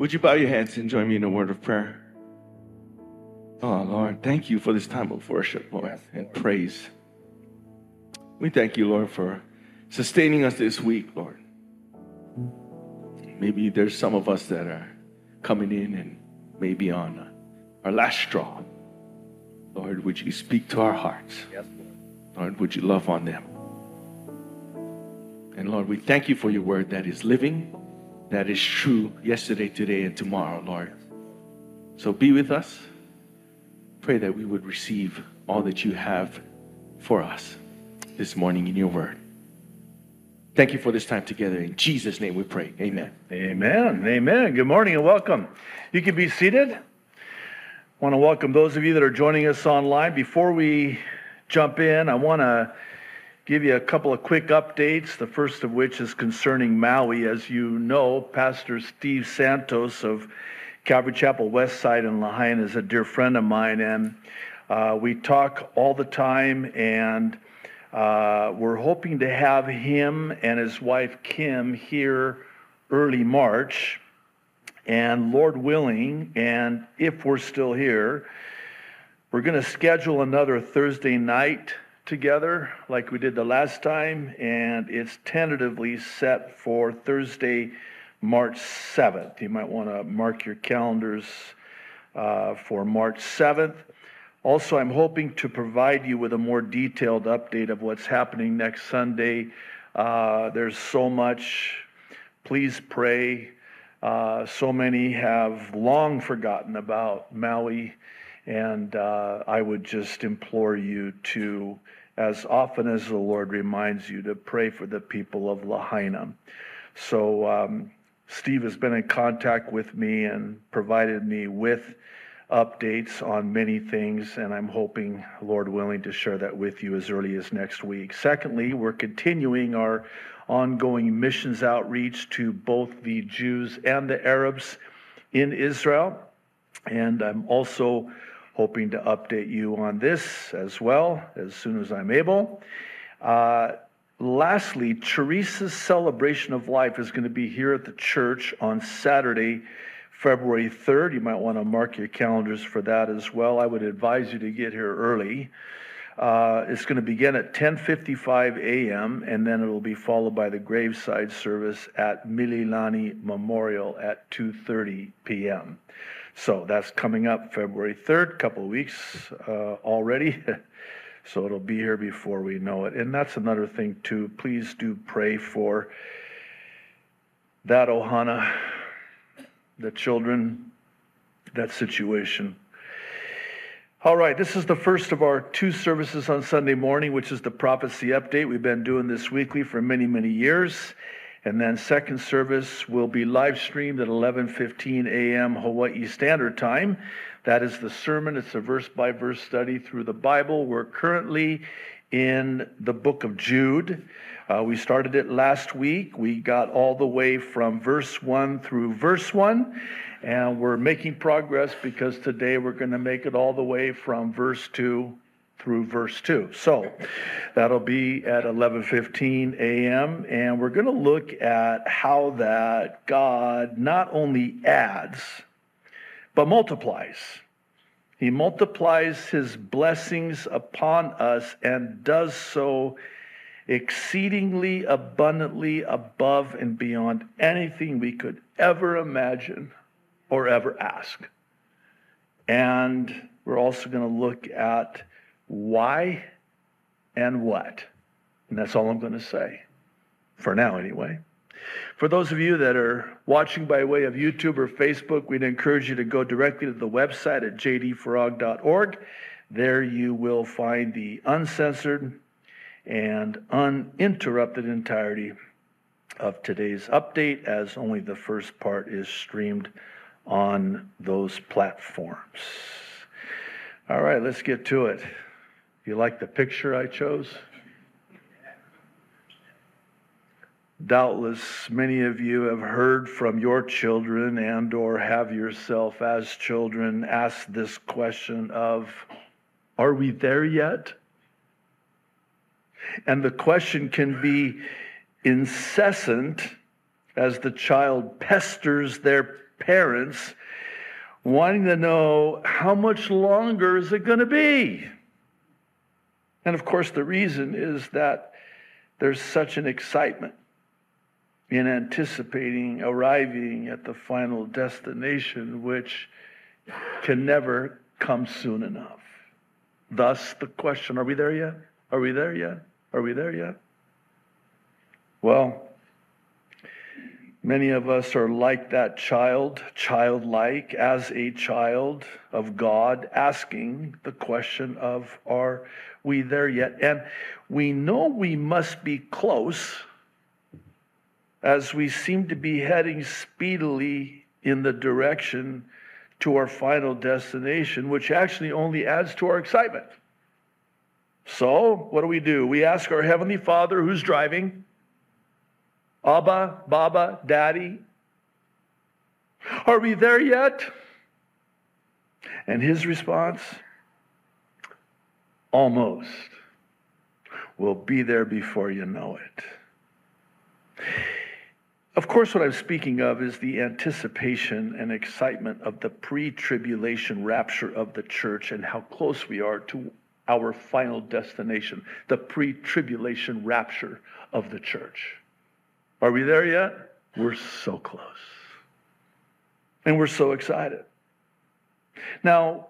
Would you bow your heads and join me in a word of prayer? Oh, Lord, thank you for this time of worship, Lord, and praise. We thank you, Lord, for sustaining us this week, Lord. Maybe there's some of us that are coming in and maybe on our last straw. Lord, would you speak to our hearts? Yes, Lord. Lord, would you love on them? And Lord, we thank you for your word that is living, that is true yesterday, today, and tomorrow, Lord. So be with us. Pray that we would receive all that you have for us this morning in your word. Thank you for this time together. In Jesus' name we pray. Amen. Amen. Amen. Good morning and welcome. You can be seated. I want to welcome those of you that are joining us online. Before we jump in, I want to give you a couple of quick updates. The first of which is concerning Maui. As you know, Pastor Steve Santos of Calvary Chapel West Side in Lahaina is a dear friend of mine, and uh, we talk all the time and uh, we're hoping to have him and his wife Kim here early March. And Lord willing, and if we're still here, we're going to schedule another Thursday night together like we did the last time. And it's tentatively set for Thursday, March 7th. You might want to mark your calendars uh, for March 7th. Also, I'm hoping to provide you with a more detailed update of what's happening next Sunday. Uh, there's so much. Please pray. Uh, so many have long forgotten about Maui, and uh, I would just implore you to, as often as the Lord reminds you, to pray for the people of Lahaina. So, um, Steve has been in contact with me and provided me with updates on many things, and I'm hoping, Lord willing, to share that with you as early as next week. Secondly, we're continuing our ongoing missions outreach to both the Jews and the Arabs in Israel, and I'm also hoping to update you on this as well as soon as I'm able. Uh, lastly, Teresa's celebration of life is going to be here at the church on Saturday, February 3rd. You might want to mark your calendars for that as well. I would advise you to get here early. Uh, it's going to begin at 10:55 a.m. and then it will be followed by the graveside service at Mililani Memorial at 2:30 p.m. So that's coming up February 3rd, couple of weeks uh, already. so it'll be here before we know it. And that's another thing too. Please do pray for that Ohana the children, that situation. All right, this is the first of our two services on Sunday morning, which is the prophecy update. We've been doing this weekly for many, many years. And then second service will be live streamed at 11:15 a.m. Hawaii Standard Time. That is the sermon. It's a verse by verse study through the Bible. We're currently in the book of Jude. Uh, we started it last week. We got all the way from verse 1 through verse 1, and we're making progress because today we're going to make it all the way from verse 2 through verse 2. So that'll be at 11:15 a.m. and we're going to look at how that God not only adds but multiplies. He multiplies his blessings upon us and does so exceedingly abundantly above and beyond anything we could ever imagine or ever ask. And we're also going to look at why and what. And that's all I'm going to say, for now anyway. For those of you that are watching by way of YouTube or Facebook, we'd encourage you to go directly to the website at jdfarag.org. There you will find the uncensored, and uninterrupted entirety of today's update, as only the first part is streamed on those platforms. All right, let's get to it. You like the picture I chose? Doubtless many of you have heard from your children and or have yourself as children asked this question of are we there yet? And the question can be incessant as the child pesters their parents wanting to know how much longer is it going to be? And of course, the reason is that there's such an excitement in anticipating arriving at the final destination, which can never come soon enough. Thus, the question are we there yet? Are we there yet? Are we there yet? Well, many of us are like that child, childlike, as a child of God, asking the question of, Are we there yet? And we know we must be close as we seem to be heading speedily in the direction to our final destination, which actually only adds to our excitement. So, what do we do? We ask our Heavenly Father who's driving, Abba, Baba, Daddy, are we there yet? And his response, almost. We'll be there before you know it. Of course, what I'm speaking of is the anticipation and excitement of the pre tribulation rapture of the church and how close we are to our final destination, the pre tribulation rapture of the church. Are we there yet? We're so close. And we're so excited. Now,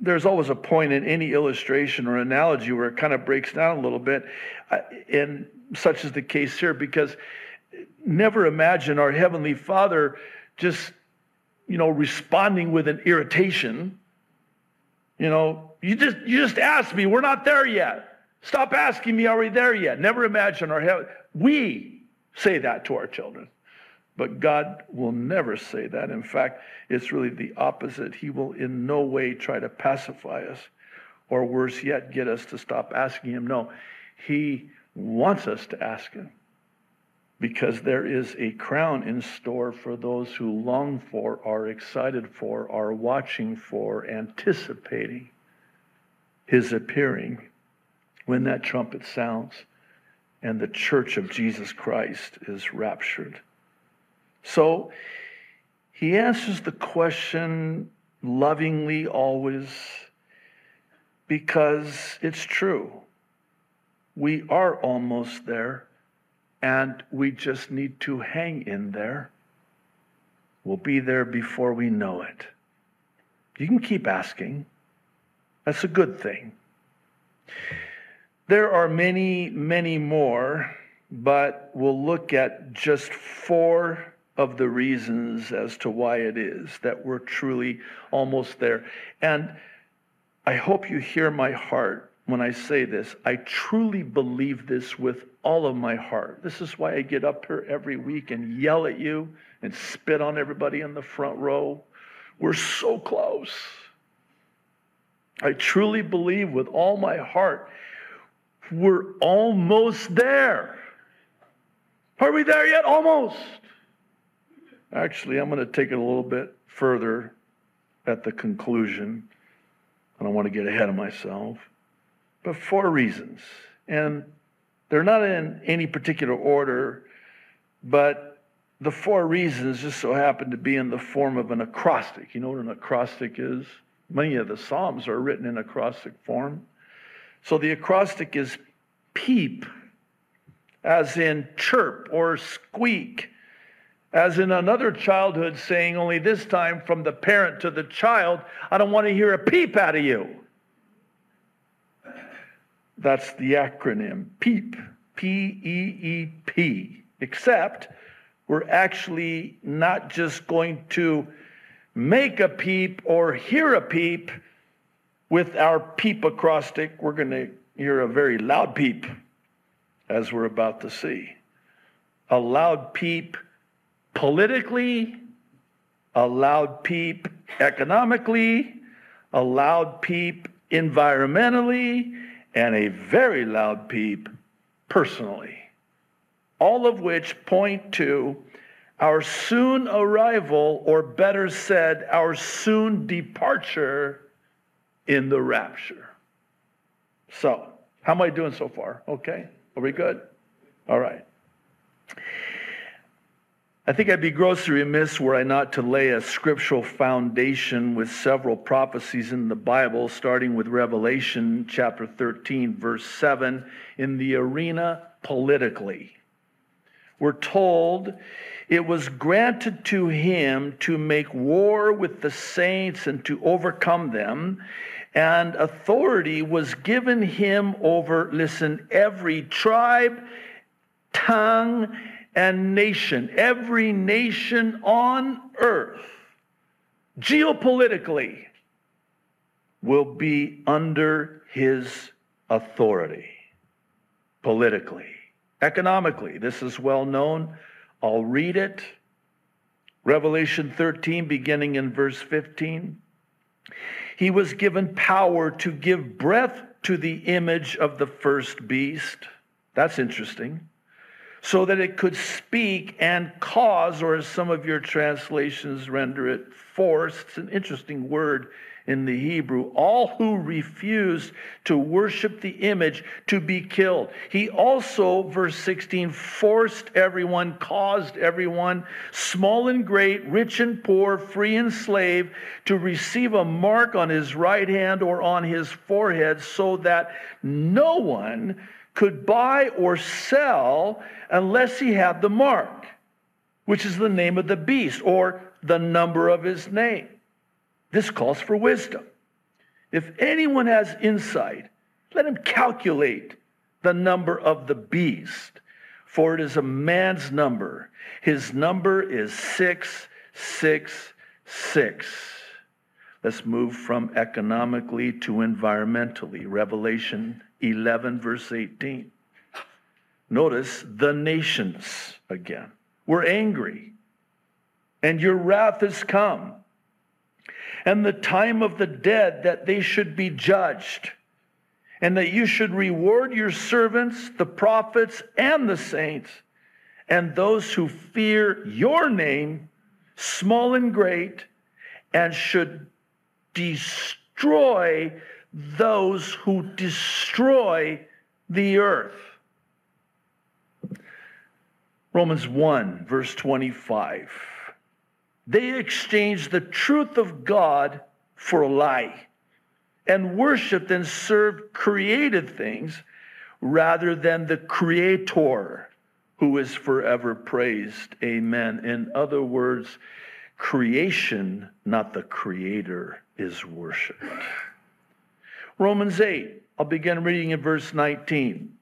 there's always a point in any illustration or analogy where it kind of breaks down a little bit, uh, and such is the case here, because never imagine our Heavenly Father just, you know, responding with an irritation. You know, you just you just asked me, we're not there yet. Stop asking me, are we there yet? Never imagine our heaven. We say that to our children. But God will never say that. In fact, it's really the opposite. He will in no way try to pacify us, or worse yet, get us to stop asking Him. No, He wants us to ask Him because there is a crown in store for those who long for, are excited for, are watching for, anticipating his appearing when that trumpet sounds and the church of Jesus Christ is raptured. So he answers the question lovingly always because it's true. We are almost there and we just need to hang in there. We'll be there before we know it. You can keep asking. That's a good thing. There are many, many more, but we'll look at just four of the reasons as to why it is that we're truly almost there. And I hope you hear my heart when I say this. I truly believe this with all of my heart. This is why I get up here every week and yell at you and spit on everybody in the front row. We're so close. I truly believe with all my heart we're almost there. Are we there yet? Almost. Actually, I'm going to take it a little bit further at the conclusion. I don't want to get ahead of myself. But four reasons. And they're not in any particular order, but the four reasons just so happen to be in the form of an acrostic. You know what an acrostic is? Many of the Psalms are written in acrostic form. So the acrostic is peep, as in chirp or squeak, as in another childhood saying, only this time from the parent to the child, I don't want to hear a peep out of you. That's the acronym PEEP, P E E P, except we're actually not just going to make a peep or hear a peep with our peep acrostic. We're going to hear a very loud peep, as we're about to see. A loud peep politically, a loud peep economically, a loud peep environmentally, and a very loud peep personally. All of which point to our soon arrival, or better said, our soon departure in the rapture. So, how am I doing so far? Okay? Are we good? All right. I think I'd be grossly remiss were I not to lay a scriptural foundation with several prophecies in the Bible, starting with Revelation chapter 13, verse 7, in the arena politically. We're told it was granted to him to make war with the saints and to overcome them, and authority was given him over, listen, every tribe, tongue, and nation, every nation on earth, geopolitically, will be under his authority. Politically, economically, this is well known. I'll read it. Revelation 13, beginning in verse 15. He was given power to give breath to the image of the first beast. That's interesting so that it could speak and cause, or as some of your translations render it, force. It's an interesting word in the Hebrew. All who refused to worship the image to be killed. He also, verse 16, forced everyone, caused everyone, small and great, rich and poor, free and slave, to receive a mark on his right hand or on his forehead so that no one could buy or sell unless he had the mark, which is the name of the beast or the number of his name. This calls for wisdom. If anyone has insight, let him calculate the number of the beast, for it is a man's number. His number is 666. Let's move from economically to environmentally. Revelation 11, verse 18. Notice the nations again. We're angry, and your wrath has come, and the time of the dead that they should be judged, and that you should reward your servants, the prophets, and the saints, and those who fear your name, small and great, and should destroy those who destroy the earth. Romans 1, verse 25. They exchanged the truth of God for a lie and worshiped and served created things rather than the Creator who is forever praised. Amen. In other words, creation, not the Creator, is worshiped. Romans 8, I'll begin reading in verse 19.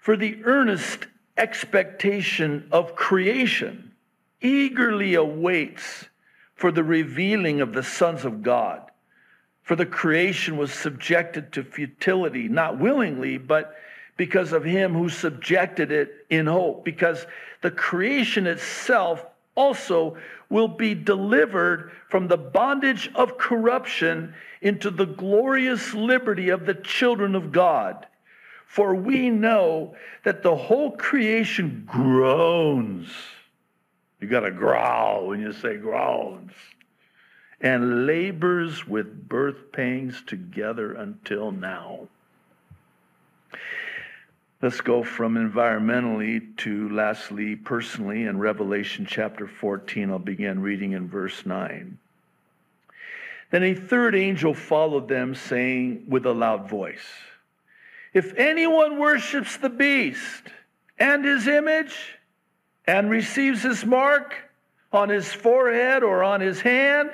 For the earnest expectation of creation eagerly awaits for the revealing of the sons of God. For the creation was subjected to futility, not willingly, but because of him who subjected it in hope, because the creation itself also will be delivered from the bondage of corruption into the glorious liberty of the children of God. For we know that the whole creation groans. You got to growl when you say groans. And labors with birth pains together until now. Let's go from environmentally to lastly, personally, in Revelation chapter 14. I'll begin reading in verse 9. Then a third angel followed them, saying with a loud voice, if anyone worships the beast and his image and receives his mark on his forehead or on his hand,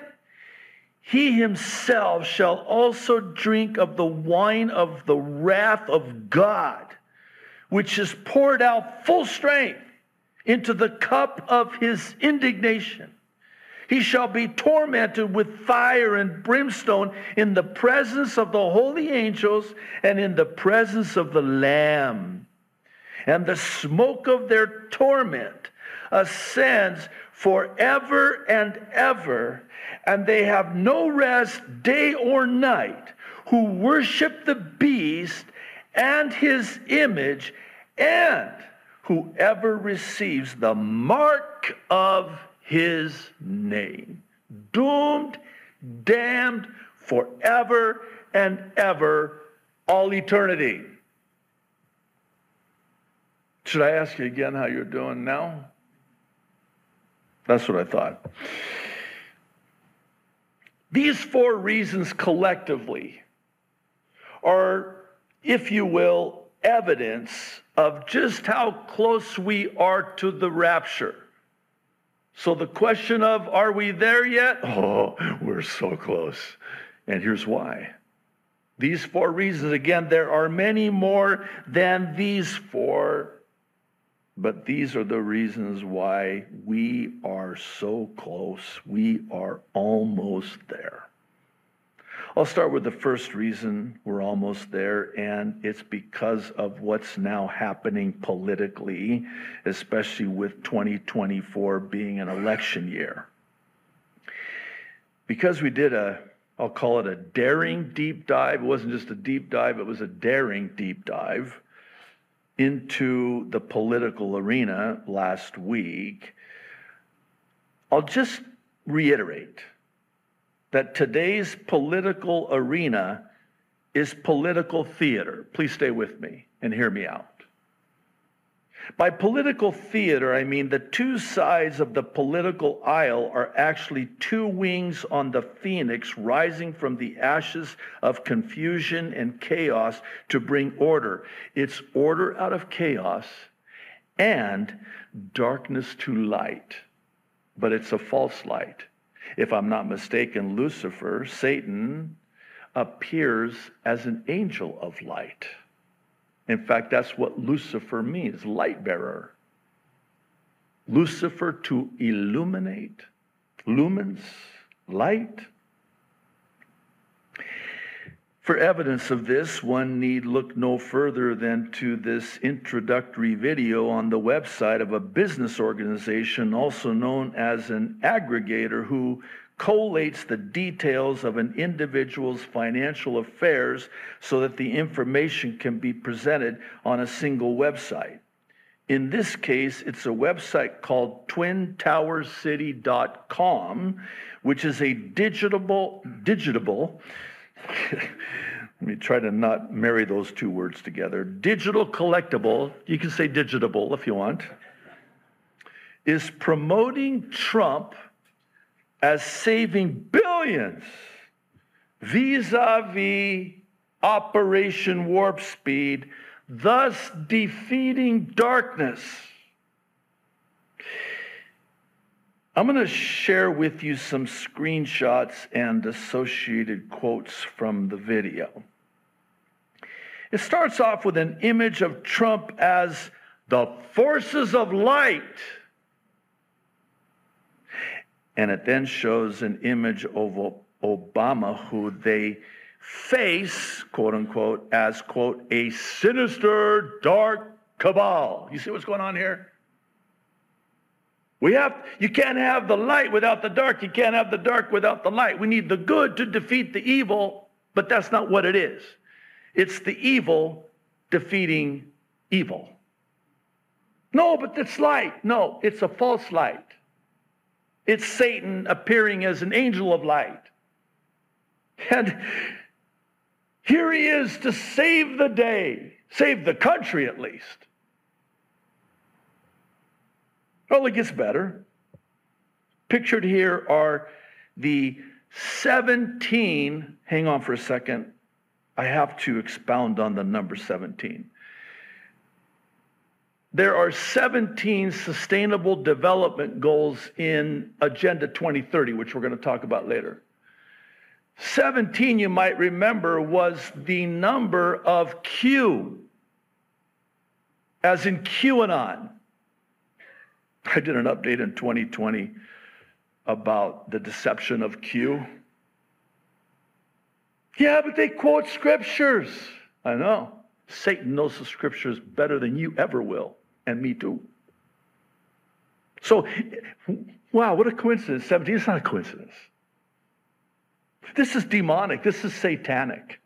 he himself shall also drink of the wine of the wrath of God, which is poured out full strength into the cup of his indignation. He shall be tormented with fire and brimstone in the presence of the holy angels and in the presence of the Lamb. And the smoke of their torment ascends forever and ever, and they have no rest day or night who worship the beast and his image, and whoever receives the mark of his name. Doomed, damned forever and ever, all eternity. Should I ask you again how you're doing now? That's what I thought. These four reasons collectively are, if you will, evidence of just how close we are to the rapture. So the question of, are we there yet? Oh, we're so close. And here's why. These four reasons, again, there are many more than these four, but these are the reasons why we are so close. We are almost there. I'll start with the first reason we're almost there, and it's because of what's now happening politically, especially with 2024 being an election year. Because we did a, I'll call it a daring deep dive, it wasn't just a deep dive, it was a daring deep dive into the political arena last week. I'll just reiterate that today's political arena is political theater. Please stay with me and hear me out. By political theater, I mean the two sides of the political aisle are actually two wings on the phoenix rising from the ashes of confusion and chaos to bring order. It's order out of chaos and darkness to light, but it's a false light. If I'm not mistaken, Lucifer, Satan, appears as an angel of light. In fact, that's what Lucifer means light bearer. Lucifer to illuminate, lumens, light. For evidence of this, one need look no further than to this introductory video on the website of a business organization, also known as an aggregator, who collates the details of an individual's financial affairs so that the information can be presented on a single website. In this case, it's a website called twintowercity.com, which is a digitable, digitable let me try to not marry those two words together. Digital collectible, you can say digitable if you want, is promoting Trump as saving billions vis a vis Operation Warp Speed, thus defeating darkness. I'm going to share with you some screenshots and associated quotes from the video. It starts off with an image of Trump as the forces of light. And it then shows an image of Obama, who they face, quote unquote, as, quote, a sinister, dark cabal. You see what's going on here? We have, you can't have the light without the dark. You can't have the dark without the light. We need the good to defeat the evil, but that's not what it is. It's the evil defeating evil. No, but it's light. No, it's a false light. It's Satan appearing as an angel of light. And here he is to save the day, save the country at least. Well, it gets better. Pictured here are the 17, hang on for a second, I have to expound on the number 17. There are 17 sustainable development goals in Agenda 2030, which we're going to talk about later. 17, you might remember, was the number of Q, as in QAnon. I did an update in 2020 about the deception of Q. Yeah, but they quote scriptures. I know. Satan knows the scriptures better than you ever will, and me too. So, wow, what a coincidence. 17 it's not a coincidence. This is demonic. This is satanic.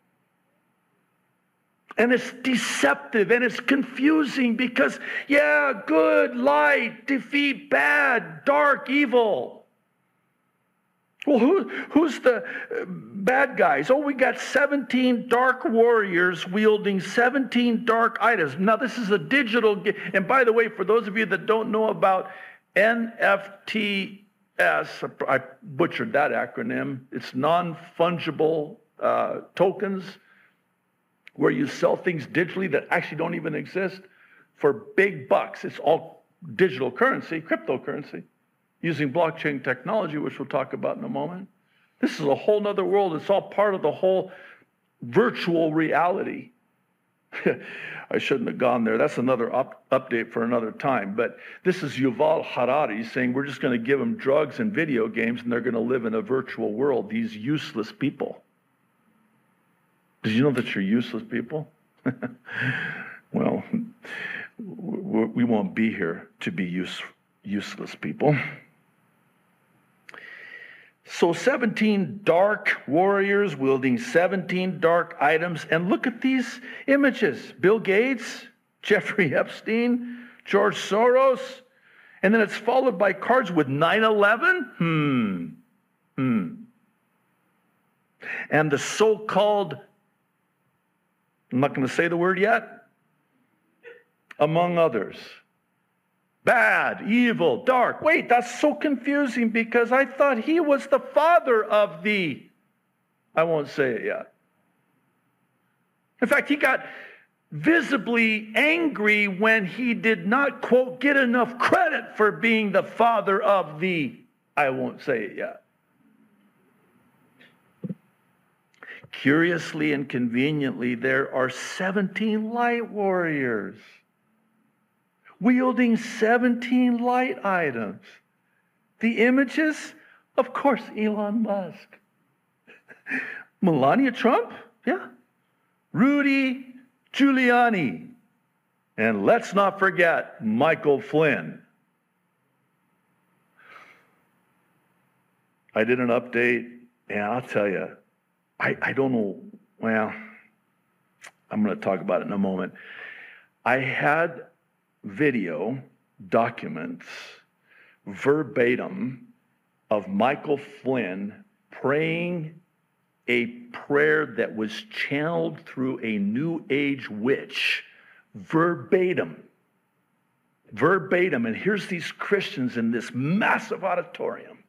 And it's deceptive and it's confusing because, yeah, good, light, defeat bad, dark, evil. Well, who, who's the uh, bad guys? Oh, we got 17 dark warriors wielding 17 dark items. Now, this is a digital. And by the way, for those of you that don't know about NFTS, I butchered that acronym. It's non fungible uh, tokens where you sell things digitally that actually don't even exist for big bucks. It's all digital currency, cryptocurrency, using blockchain technology, which we'll talk about in a moment. This is a whole nother world. It's all part of the whole virtual reality. I shouldn't have gone there. That's another up, update for another time. But this is Yuval Harari saying we're just going to give them drugs and video games and they're going to live in a virtual world. These useless people. Did you know that you're useless people? well, we won't be here to be use, useless people. So 17 dark warriors wielding 17 dark items. And look at these images Bill Gates, Jeffrey Epstein, George Soros. And then it's followed by cards with 9 11. Hmm. Hmm. And the so called, I'm not going to say the word yet, among others bad, evil, dark. Wait, that's so confusing because I thought he was the father of the. I won't say it yet. In fact, he got visibly angry when he did not, quote, get enough credit for being the father of the. I won't say it yet. Curiously and conveniently, there are 17 light warriors wielding 17 light items. The images, of course, Elon Musk. Melania Trump, yeah. Rudy Giuliani. And let's not forget Michael Flynn. I did an update, and I'll tell you, I, I don't know. Well, I'm going to talk about it in a moment. I had video documents verbatim of Michael Flynn praying a prayer that was channeled through a New Age witch, verbatim. Verbatim. And here's these Christians in this massive auditorium,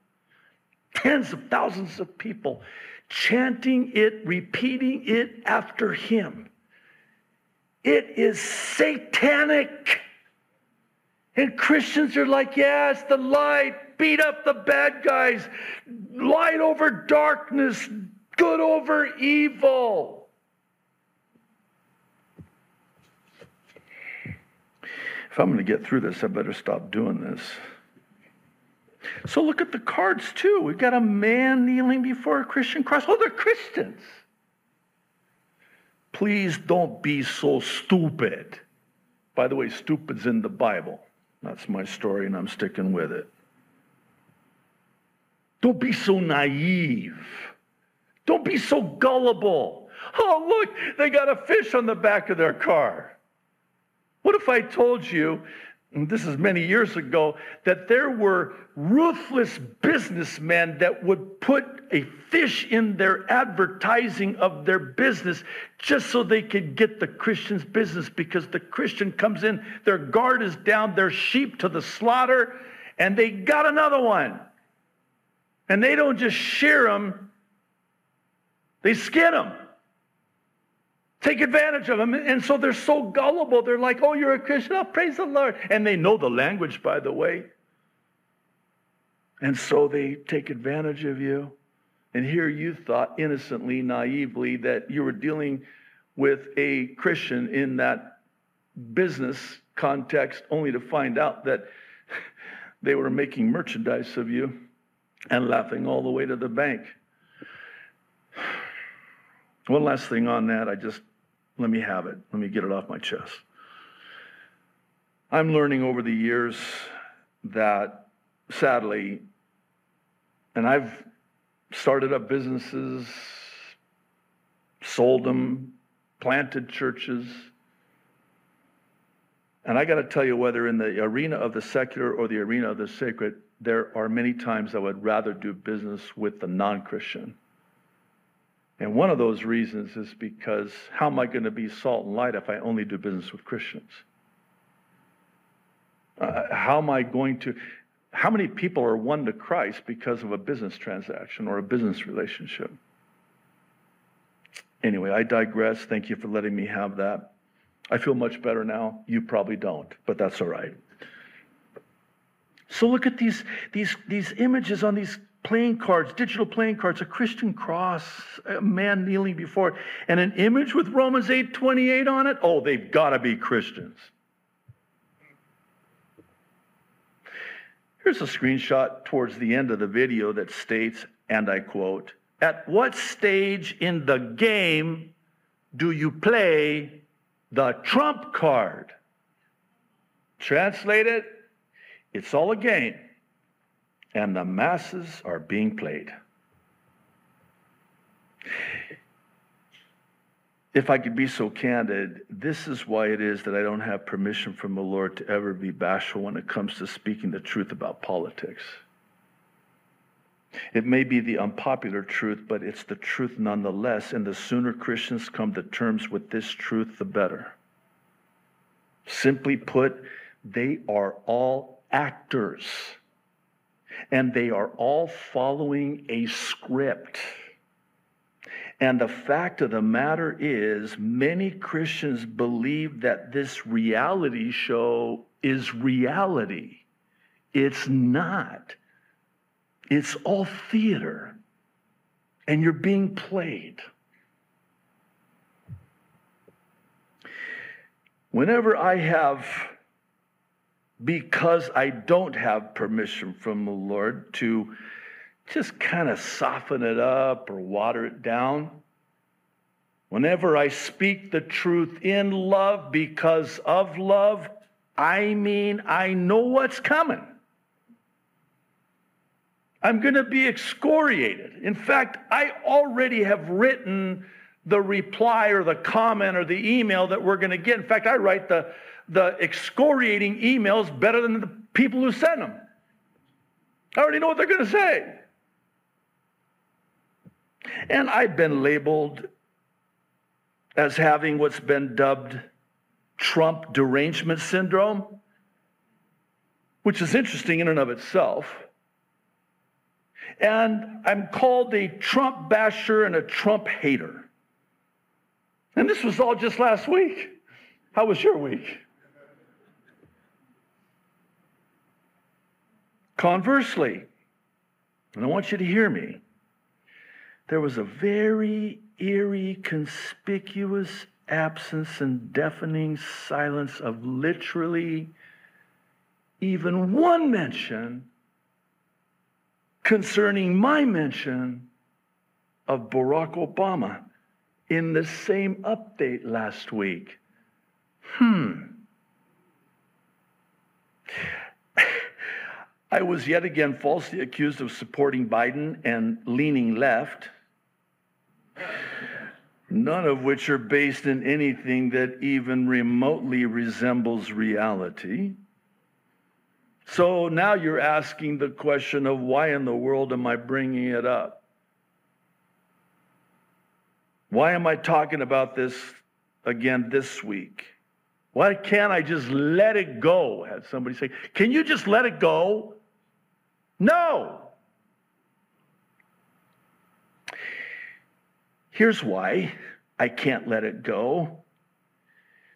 tens of thousands of people chanting it, repeating it after him. It is satanic. And Christians are like, yes, the light, beat up the bad guys, light over darkness, good over evil. If I'm going to get through this, I better stop doing this. So look at the cards too. We've got a man kneeling before a Christian cross. Oh, they're Christians. Please don't be so stupid. By the way, stupid's in the Bible. That's my story, and I'm sticking with it. Don't be so naive. Don't be so gullible. Oh, look, they got a fish on the back of their car. What if I told you this is many years ago, that there were ruthless businessmen that would put a fish in their advertising of their business just so they could get the Christian's business because the Christian comes in, their guard is down, their sheep to the slaughter, and they got another one. And they don't just shear them, they skin them take advantage of them. And so they're so gullible. They're like, oh, you're a Christian. Oh, praise the Lord. And they know the language, by the way. And so they take advantage of you. And here you thought innocently, naively, that you were dealing with a Christian in that business context, only to find out that they were making merchandise of you and laughing all the way to the bank. One last thing on that, I just let me have it. Let me get it off my chest. I'm learning over the years that sadly, and I've started up businesses, sold them, planted churches. And I got to tell you, whether in the arena of the secular or the arena of the sacred, there are many times I would rather do business with the non Christian and one of those reasons is because how am I going to be salt and light if I only do business with Christians? Uh, how am I going to? how many people are won to Christ because of a business transaction or a business relationship? Anyway, I digress. Thank you for letting me have that. I feel much better now. You probably don't, but that's all right. So look at these, these, these images on these playing cards, digital playing cards, a Christian cross, a man kneeling before, it, and an image with Romans 8 28 on it. Oh, they've got to be Christians. Here's a screenshot towards the end of the video that states, and I quote, At what stage in the game do you play the trump card? Translated, it's all a game, and the masses are being played. If I could be so candid, this is why it is that I don't have permission from the Lord to ever be bashful when it comes to speaking the truth about politics. It may be the unpopular truth, but it's the truth nonetheless. And the sooner Christians come to terms with this truth, the better. Simply put, they are all actors, and they are all following a script. And the fact of the matter is, many Christians believe that this reality show is reality. It's not. It's all theater. And you're being played. Whenever I have because I don't have permission from the Lord to just kind of soften it up or water it down. Whenever I speak the truth in love because of love, I mean, I know what's coming. I'm going to be excoriated. In fact, I already have written the reply or the comment or the email that we're going to get. In fact, I write the, the excoriating emails better than the people who sent them. I already know what they're going to say. And I've been labeled as having what's been dubbed Trump derangement syndrome, which is interesting in and of itself. And I'm called a Trump basher and a Trump hater. And this was all just last week. How was your week? Conversely, and I want you to hear me, there was a very eerie, conspicuous absence and deafening silence of literally even one mention concerning my mention of Barack Obama in the same update last week. Hmm. I was yet again falsely accused of supporting Biden and leaning left, none of which are based in anything that even remotely resembles reality. So now you're asking the question of why in the world am I bringing it up? Why am I talking about this again this week? Why can't I just let it go? Had somebody say, Can you just let it go? No. Here's why I can't let it go.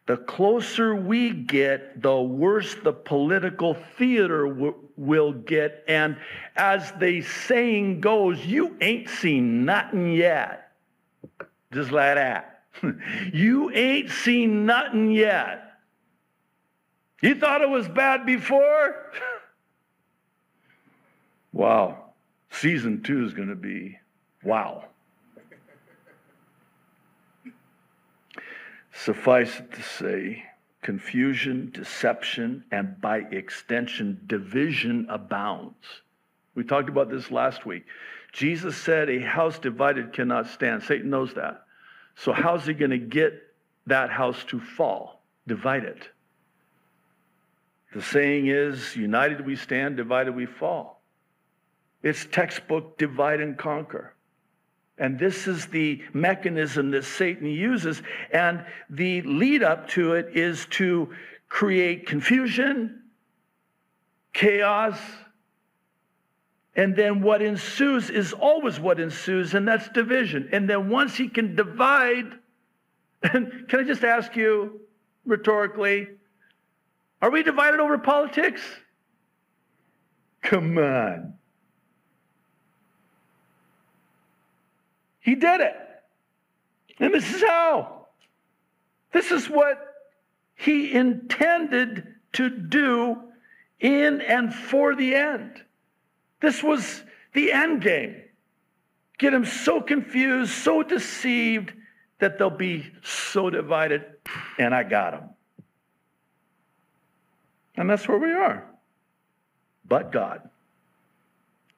The closer we get, the worse the political theater w- will get. And as the saying goes, you ain't seen nothing yet. Just like that. you ain't seen nothing yet. You thought it was bad before? Wow. Season two is going to be wow. Suffice it to say, confusion, deception, and by extension, division abounds. We talked about this last week. Jesus said, A house divided cannot stand. Satan knows that. So, how's he going to get that house to fall? Divide it. The saying is, united we stand, divided we fall. It's textbook divide and conquer. And this is the mechanism that Satan uses. And the lead up to it is to create confusion, chaos, And then what ensues is always what ensues, and that's division. And then once he can divide, and can I just ask you rhetorically, are we divided over politics? Come on. He did it. And this is how. This is what he intended to do in and for the end. This was the end game. Get them so confused, so deceived that they'll be so divided. And I got them. And that's where we are. But God,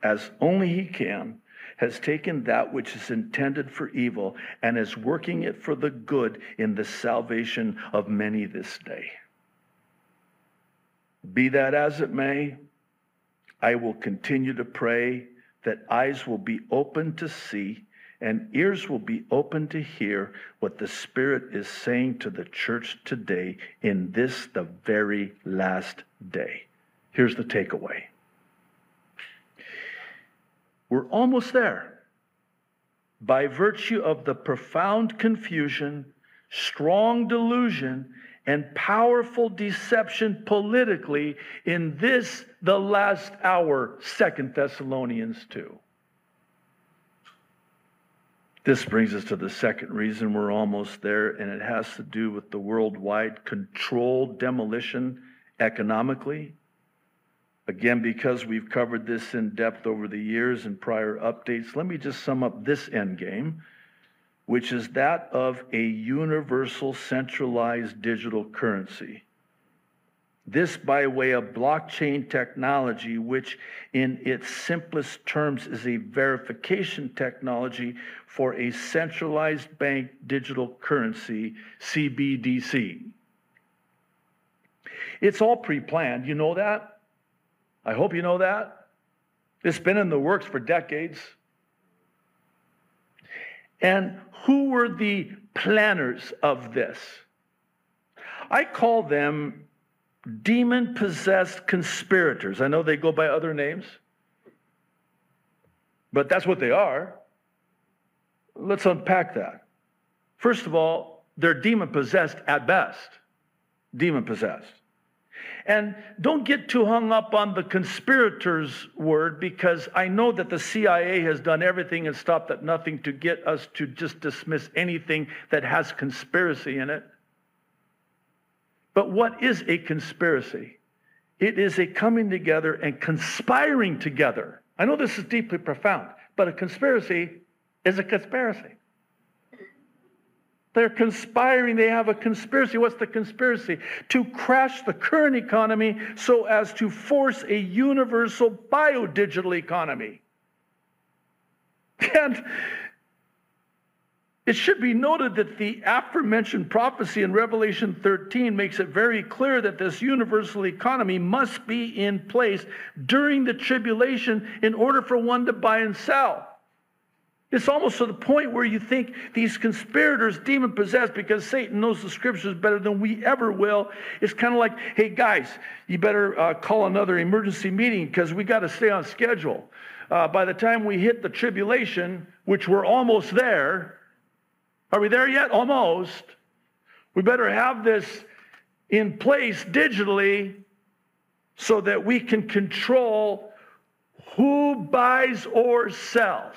as only He can, has taken that which is intended for evil and is working it for the good in the salvation of many this day. Be that as it may, I will continue to pray that eyes will be open to see and ears will be open to hear what the Spirit is saying to the church today in this, the very last day. Here's the takeaway we're almost there. By virtue of the profound confusion, strong delusion, and powerful deception politically in this, the last hour, Second Thessalonians 2. This brings us to the second reason we're almost there, and it has to do with the worldwide controlled demolition economically. Again, because we've covered this in depth over the years and prior updates, let me just sum up this end game, which is that of a universal centralized digital currency. This by way of blockchain technology, which in its simplest terms is a verification technology for a centralized bank digital currency, CBDC. It's all pre planned. You know that? I hope you know that. It's been in the works for decades. And who were the planners of this? I call them demon possessed conspirators. I know they go by other names, but that's what they are. Let's unpack that. First of all, they're demon possessed at best. Demon possessed. And don't get too hung up on the conspirators word because I know that the CIA has done everything and stopped at nothing to get us to just dismiss anything that has conspiracy in it. But what is a conspiracy? It is a coming together and conspiring together. I know this is deeply profound, but a conspiracy is a conspiracy. They're conspiring. They have a conspiracy. What's the conspiracy? To crash the current economy so as to force a universal biodigital economy. And it should be noted that the aforementioned prophecy in Revelation 13 makes it very clear that this universal economy must be in place during the tribulation in order for one to buy and sell. It's almost to the point where you think these conspirators, demon possessed, because Satan knows the scriptures better than we ever will. It's kind of like, hey, guys, you better uh, call another emergency meeting because we got to stay on schedule. Uh, by the time we hit the tribulation, which we're almost there, are we there yet? Almost. We better have this in place digitally so that we can control who buys or sells.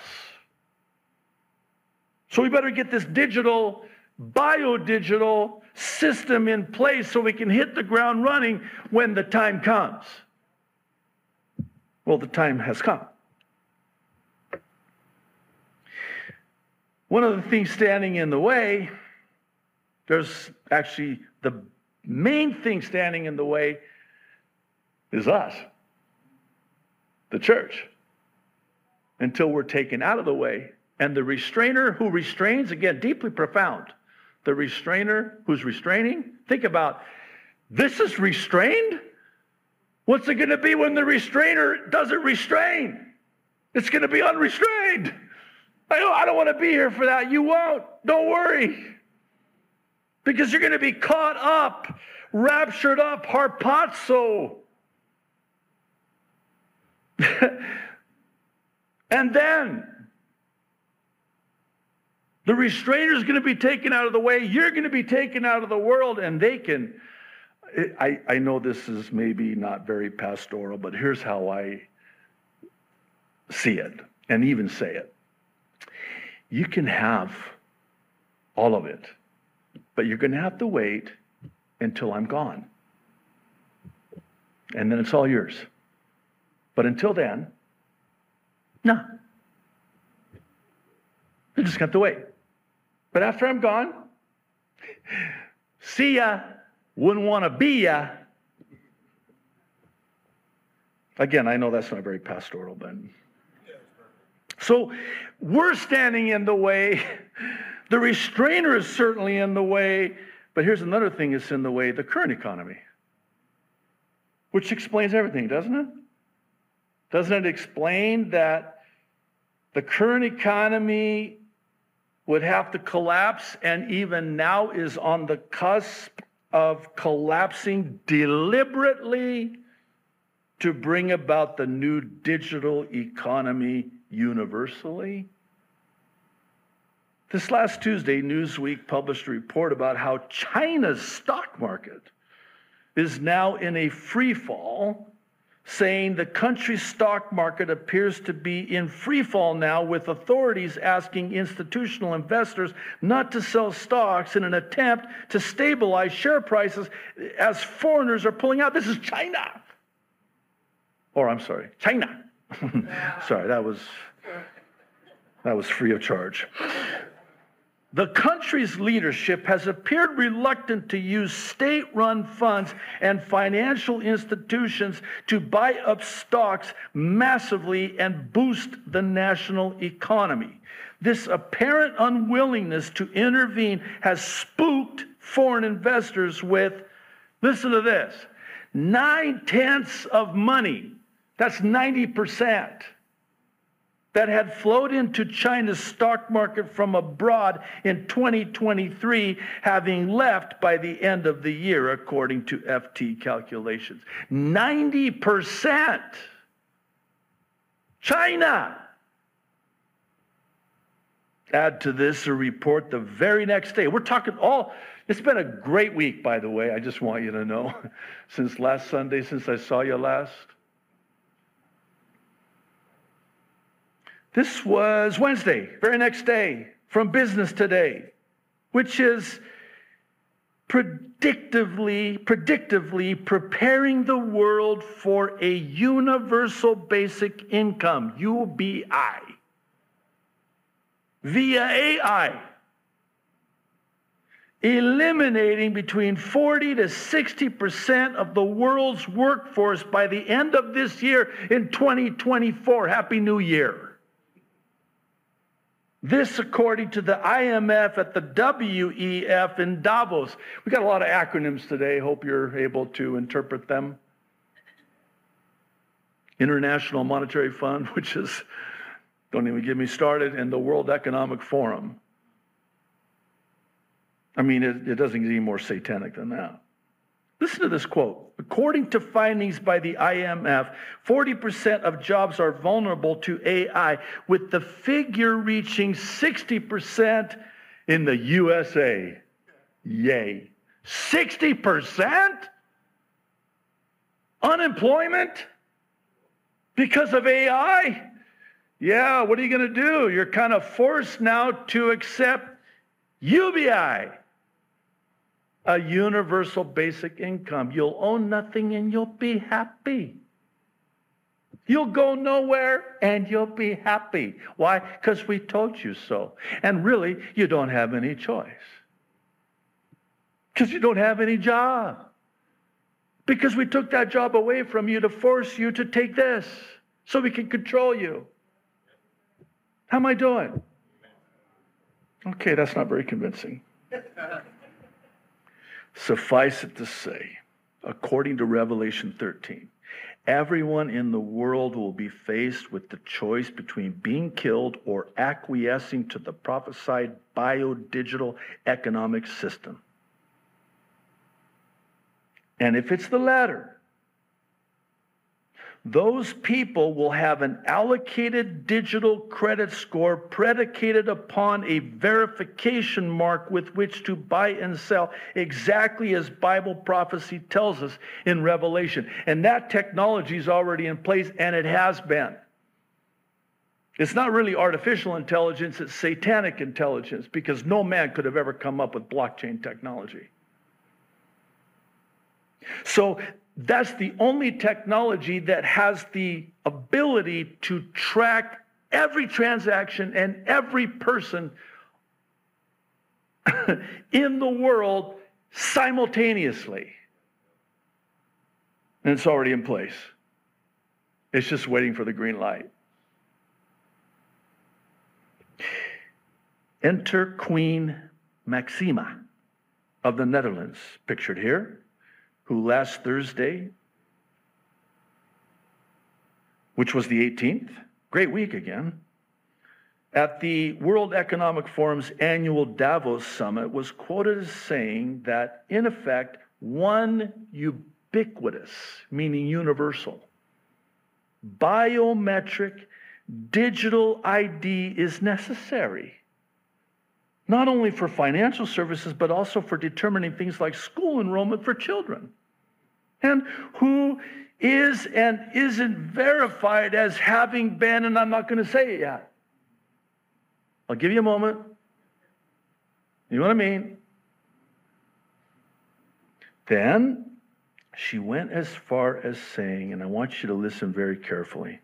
So we better get this digital, bio-digital system in place so we can hit the ground running when the time comes. Well, the time has come. One of the things standing in the way, there's actually the main thing standing in the way is us, the church. Until we're taken out of the way. And the restrainer who restrains, again, deeply profound. The restrainer who's restraining, think about this is restrained. What's it going to be when the restrainer doesn't restrain? It's going to be unrestrained. I don't, I don't want to be here for that. You won't. Don't worry. Because you're going to be caught up, raptured up, harpazo. And then the restrainer is going to be taken out of the way. You're going to be taken out of the world, and they can. I, I know this is maybe not very pastoral, but here's how I see it and even say it. You can have all of it, but you're going to have to wait until I'm gone. And then it's all yours. But until then, no. You just have to wait. But after I'm gone, see ya, wouldn't want to be ya. Again, I know that's not very pastoral, but. So we're standing in the way. The restrainer is certainly in the way. But here's another thing that's in the way the current economy, which explains everything, doesn't it? Doesn't it explain that the current economy would have to collapse and even now is on the cusp of collapsing deliberately to bring about the new digital economy universally? This last Tuesday, Newsweek published a report about how China's stock market is now in a free fall saying the country's stock market appears to be in free fall now, with authorities asking institutional investors not to sell stocks in an attempt to stabilize share prices as foreigners are pulling out. This is China. Or I'm sorry, China. sorry, that was that was free of charge. The country's leadership has appeared reluctant to use state run funds and financial institutions to buy up stocks massively and boost the national economy. This apparent unwillingness to intervene has spooked foreign investors with, listen to this, nine tenths of money. That's 90% that had flowed into China's stock market from abroad in 2023, having left by the end of the year, according to FT calculations. 90%. China. Add to this a report the very next day. We're talking all, it's been a great week, by the way. I just want you to know. Since last Sunday, since I saw you last, This was Wednesday, very next day, from Business Today, which is predictively, predictively preparing the world for a universal basic income, UBI, via AI, eliminating between 40 to 60% of the world's workforce by the end of this year in 2024. Happy New Year. This, according to the IMF at the WEF in Davos. We got a lot of acronyms today. Hope you're able to interpret them. International Monetary Fund, which is, don't even get me started, and the World Economic Forum. I mean, it, it doesn't get any more satanic than that. Listen to this quote. According to findings by the IMF, 40% of jobs are vulnerable to AI, with the figure reaching 60% in the USA. Yay. 60%? Unemployment? Because of AI? Yeah, what are you going to do? You're kind of forced now to accept UBI a universal basic income. You'll own nothing and you'll be happy. You'll go nowhere and you'll be happy. Why? Because we told you so. And really, you don't have any choice. Because you don't have any job. Because we took that job away from you to force you to take this so we can control you. How am I doing? Okay, that's not very convincing. Suffice it to say, according to Revelation 13, everyone in the world will be faced with the choice between being killed or acquiescing to the prophesied biodigital economic system. And if it's the latter, those people will have an allocated digital credit score predicated upon a verification mark with which to buy and sell, exactly as Bible prophecy tells us in Revelation. And that technology is already in place, and it has been. It's not really artificial intelligence, it's satanic intelligence because no man could have ever come up with blockchain technology. So that's the only technology that has the ability to track every transaction and every person in the world simultaneously. And it's already in place. It's just waiting for the green light. Enter Queen Maxima of the Netherlands, pictured here who last Thursday, which was the 18th, great week again, at the World Economic Forum's annual Davos summit was quoted as saying that, in effect, one ubiquitous, meaning universal, biometric digital ID is necessary. Not only for financial services, but also for determining things like school enrollment for children and who is and isn't verified as having been, and I'm not going to say it yet. I'll give you a moment. You know what I mean? Then she went as far as saying, and I want you to listen very carefully,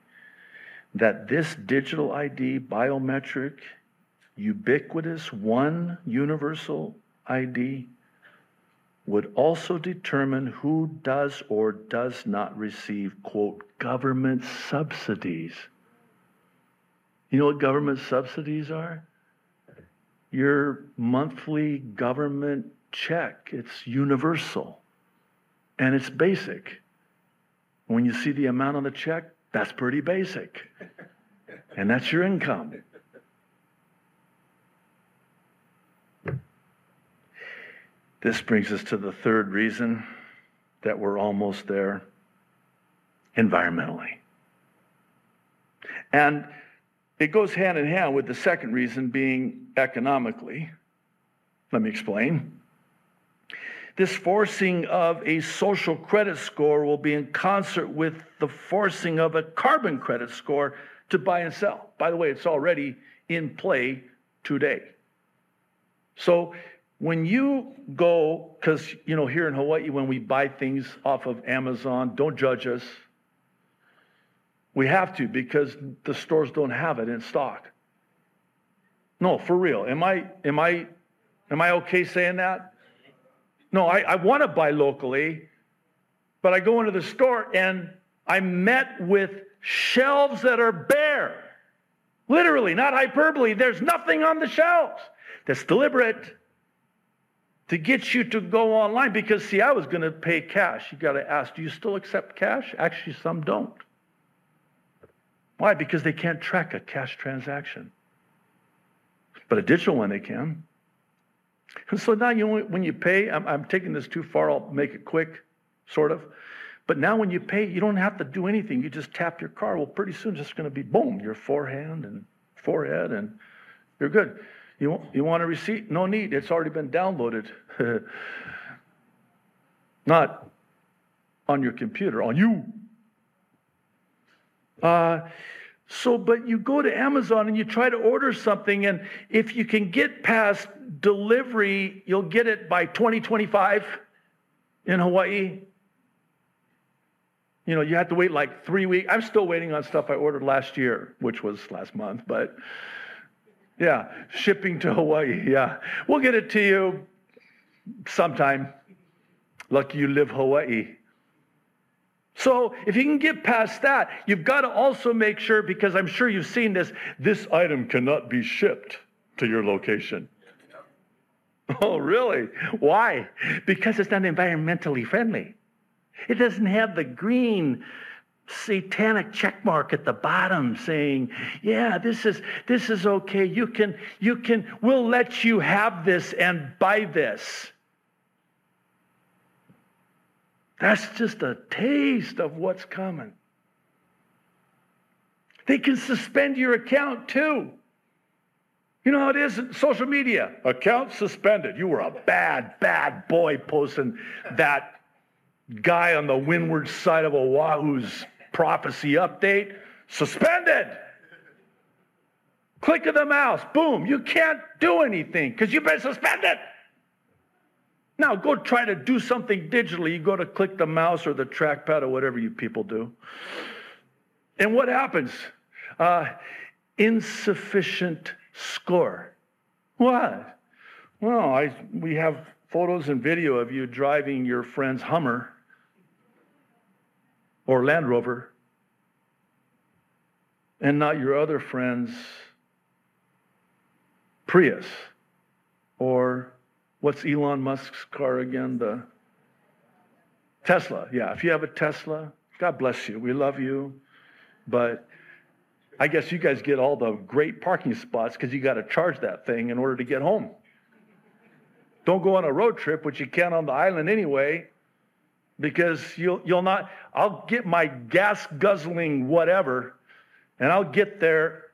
that this digital ID, biometric, ubiquitous, one universal ID, would also determine who does or does not receive, quote, government subsidies. You know what government subsidies are? Your monthly government check. It's universal and it's basic. When you see the amount on the check, that's pretty basic. And that's your income. This brings us to the third reason that we're almost there environmentally. And it goes hand in hand with the second reason being economically. Let me explain. This forcing of a social credit score will be in concert with the forcing of a carbon credit score to buy and sell. By the way, it's already in play today. So when you go, because, you know, here in Hawaii, when we buy things off of Amazon, don't judge us. We have to because the stores don't have it in stock. No, for real. Am I, am I, am I okay saying that? No, I, I want to buy locally, but I go into the store and I'm met with shelves that are bare. Literally, not hyperbole. There's nothing on the shelves. That's deliberate to get you to go online because, see, I was going to pay cash. You got to ask, do you still accept cash? Actually, some don't. Why? Because they can't track a cash transaction. But a digital one, they can. And so now, you when you pay, I'm, I'm taking this too far, I'll make it quick, sort of. But now when you pay, you don't have to do anything. You just tap your card. Well, pretty soon it's just going to be boom, your forehand and forehead, and you're good. You, you want a receipt? No need. It's already been downloaded. Not on your computer, on you. Uh, so, but you go to Amazon and you try to order something, and if you can get past delivery, you'll get it by 2025 in Hawaii. You know, you have to wait like three weeks. I'm still waiting on stuff I ordered last year, which was last month, but yeah, shipping to Hawaii. Yeah, we'll get it to you sometime. Lucky you live Hawaii. So if you can get past that, you've got to also make sure, because I'm sure you've seen this, this item cannot be shipped to your location. Oh, really? Why? Because it's not environmentally friendly. It doesn't have the green satanic check mark at the bottom saying yeah this is this is okay you can you can we'll let you have this and buy this that's just a taste of what's coming They can suspend your account too. You know how it is social media account suspended. You were a bad, bad boy posting that guy on the windward side of Oahu's prophecy update. Suspended. Click of the mouse, boom, you can't do anything because you've been suspended. Now go try to do something digitally. You go to click the mouse or the trackpad or whatever you people do. And what happens? Uh, insufficient score. What? Well, I, we have photos and video of you driving your friend's Hummer or Land Rover and not your other friend's Prius or what's Elon Musk's car again? The Tesla. Yeah, if you have a Tesla, God bless you. We love you. But I guess you guys get all the great parking spots because you got to charge that thing in order to get home. Don't go on a road trip, which you can on the island anyway, because you'll, you'll not. I'll get my gas guzzling whatever, and I'll get there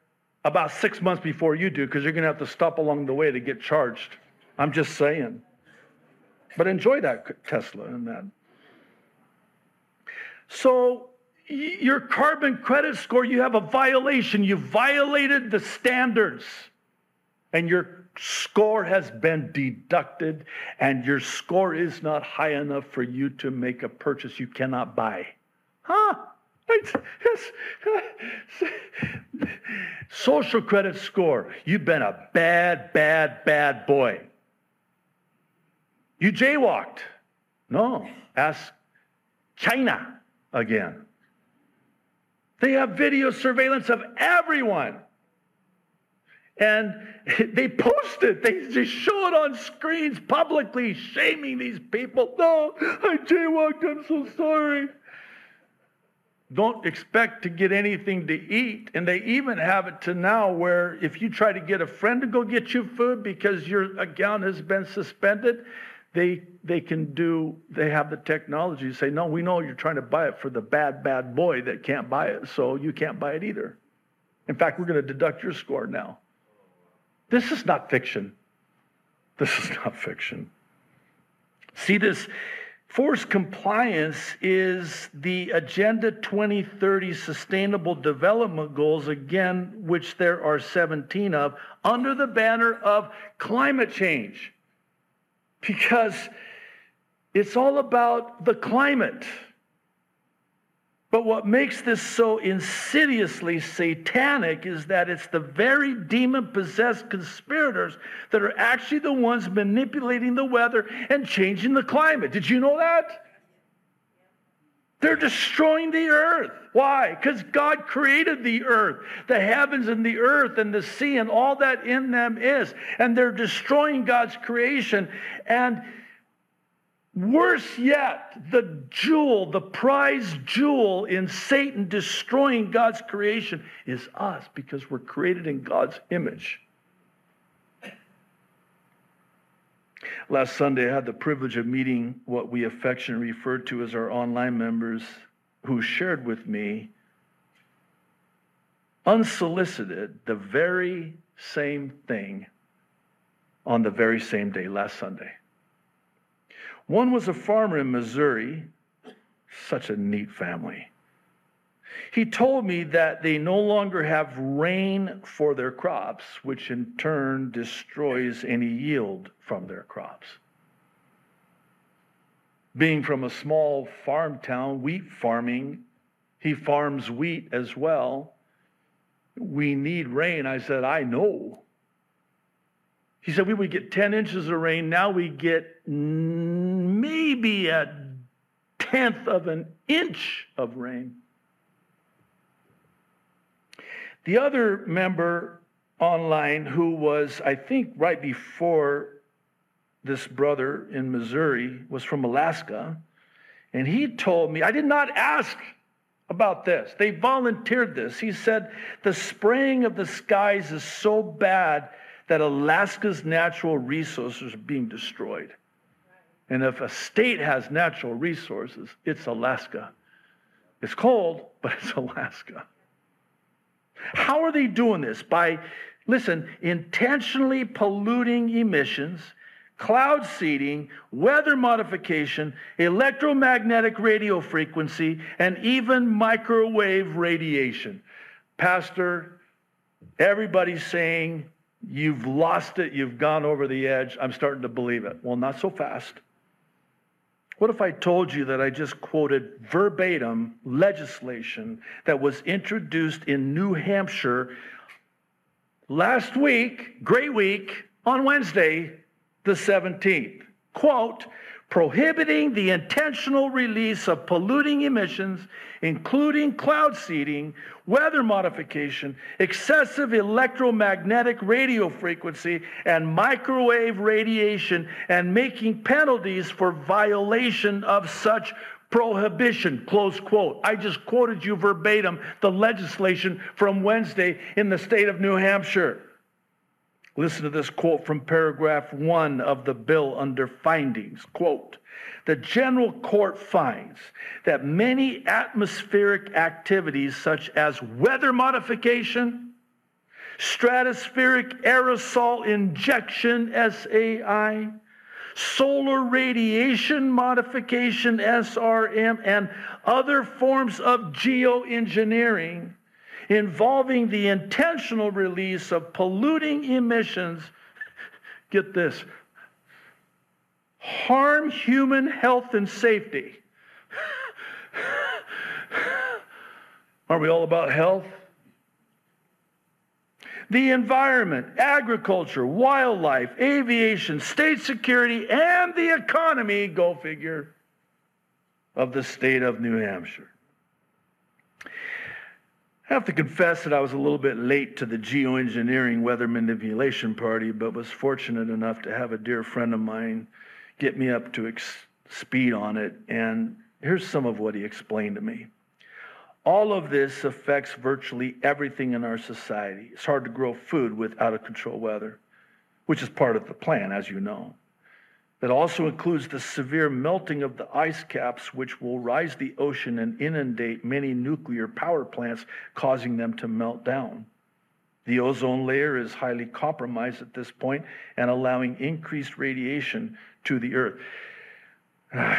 about six months before you do because you're going to have to stop along the way to get charged. I'm just saying. But enjoy that Tesla and that. So, your carbon credit score, you have a violation. You violated the standards, and your score has been deducted, and your score is not high enough for you to make a purchase you cannot buy. Huh? Social credit score. You've been a bad, bad, bad boy. You jaywalked. No, ask China again. They have video surveillance of everyone. And they post it. They just show it on screens publicly, shaming these people. No, I jaywalked. I'm so sorry don't expect to get anything to eat. And they even have it to now where if you try to get a friend to go get you food because your account has been suspended, they they can do they have the technology to say, no, we know you're trying to buy it for the bad, bad boy that can't buy it, so you can't buy it either. In fact, we're going to deduct your score now. This is not fiction. This is not fiction. See this Forced compliance is the Agenda 2030 Sustainable Development Goals, again, which there are 17 of, under the banner of climate change. Because it's all about the climate. But what makes this so insidiously satanic is that it's the very demon possessed conspirators that are actually the ones manipulating the weather and changing the climate. Did you know that? They're destroying the earth. Why? Because God created the earth, the heavens and the earth and the sea and all that in them is. And they're destroying God's creation. And Worse yet, the jewel, the prize jewel in Satan destroying God's creation is us because we're created in God's image. Last Sunday, I had the privilege of meeting what we affectionately refer to as our online members who shared with me, unsolicited, the very same thing on the very same day, last Sunday. One was a farmer in Missouri, such a neat family. He told me that they no longer have rain for their crops, which in turn destroys any yield from their crops. Being from a small farm town, wheat farming, he farms wheat as well. We need rain. I said, I know. He said we would get 10 inches of rain. Now we get maybe a tenth of an inch of rain. The other member online who was, I think, right before this brother in Missouri was from Alaska. And he told me, I did not ask about this. They volunteered this. He said, The spraying of the skies is so bad that Alaska's natural resources are being destroyed. And if a state has natural resources, it's Alaska. It's cold, but it's Alaska. How are they doing this? By, listen, intentionally polluting emissions, cloud seeding, weather modification, electromagnetic radio frequency, and even microwave radiation. Pastor, everybody's saying you've lost it, you've gone over the edge. I'm starting to believe it. Well, not so fast. What if I told you that I just quoted verbatim legislation that was introduced in New Hampshire last week, great week, on Wednesday, the 17th? Quote, prohibiting the intentional release of polluting emissions, including cloud seeding, weather modification, excessive electromagnetic radio frequency, and microwave radiation, and making penalties for violation of such prohibition. Close quote. I just quoted you verbatim the legislation from Wednesday in the state of New Hampshire. Listen to this quote from paragraph one of the bill under findings. Quote, the general court finds that many atmospheric activities such as weather modification, stratospheric aerosol injection, SAI, solar radiation modification, SRM, and other forms of geoengineering involving the intentional release of polluting emissions, get this, harm human health and safety. Aren't we all about health? The environment, agriculture, wildlife, aviation, state security, and the economy, go figure, of the state of New Hampshire. I have to confess that I was a little bit late to the geoengineering weather manipulation party, but was fortunate enough to have a dear friend of mine get me up to ex- speed on it. And here's some of what he explained to me. All of this affects virtually everything in our society. It's hard to grow food with out of control weather, which is part of the plan, as you know. That also includes the severe melting of the ice caps, which will rise the ocean and inundate many nuclear power plants, causing them to melt down. The ozone layer is highly compromised at this point and allowing increased radiation to the earth.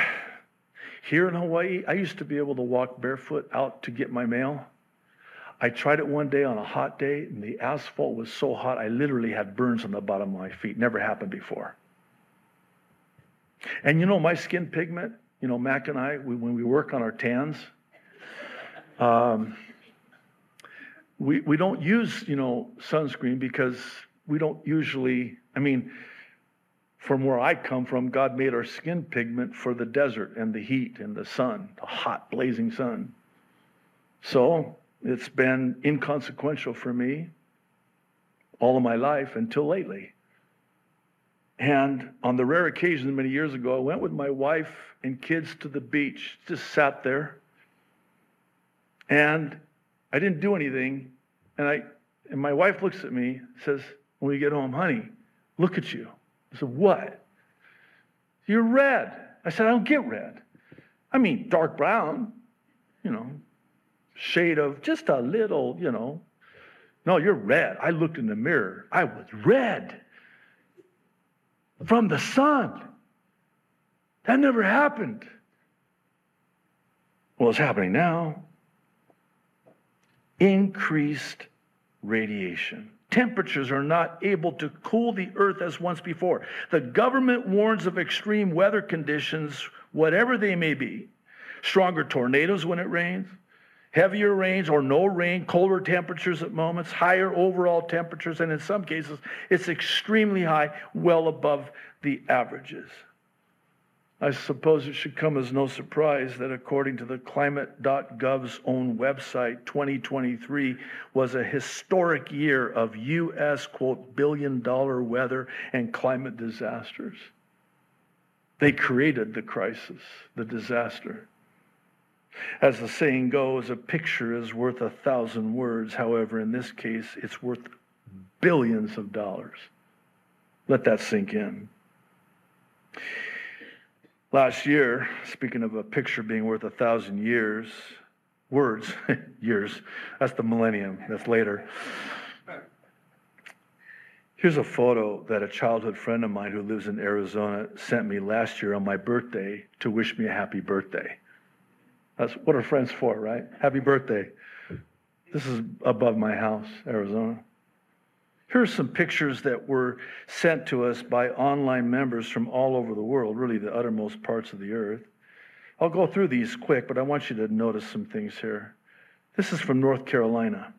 Here in Hawaii, I used to be able to walk barefoot out to get my mail. I tried it one day on a hot day, and the asphalt was so hot, I literally had burns on the bottom of my feet. Never happened before. And you know, my skin pigment, you know, Mac and I, we, when we work on our tans, um, we, we don't use, you know, sunscreen because we don't usually, I mean, from where I come from, God made our skin pigment for the desert and the heat and the sun, the hot, blazing sun. So it's been inconsequential for me all of my life until lately. And on the rare occasion many years ago, I went with my wife and kids to the beach, just sat there. And I didn't do anything. And I and my wife looks at me, says, when we get home, honey, look at you. I said, what? You're red. I said, I don't get red. I mean, dark brown, you know, shade of just a little, you know. No, you're red. I looked in the mirror. I was red from the sun. That never happened. Well, it's happening now. Increased radiation. Temperatures are not able to cool the earth as once before. The government warns of extreme weather conditions, whatever they may be. Stronger tornadoes when it rains, heavier rains or no rain, colder temperatures at moments, higher overall temperatures, and in some cases, it's extremely high, well above the averages. I suppose it should come as no surprise that according to the climate.gov's own website, 2023 was a historic year of U.S., quote, billion dollar weather and climate disasters. They created the crisis, the disaster. As the saying goes, a picture is worth a thousand words. However, in this case, it's worth billions of dollars. Let that sink in. Last year, speaking of a picture being worth a thousand years, words, years. That's the millennium, that's later. Here's a photo that a childhood friend of mine who lives in Arizona sent me last year on my birthday to wish me a happy birthday. That's what are friends for, right? Happy birthday. This is above my house, Arizona. Here are some pictures that were sent to us by online members from all over the world, really the uttermost parts of the earth. I'll go through these quick, but I want you to notice some things here. This is from North Carolina.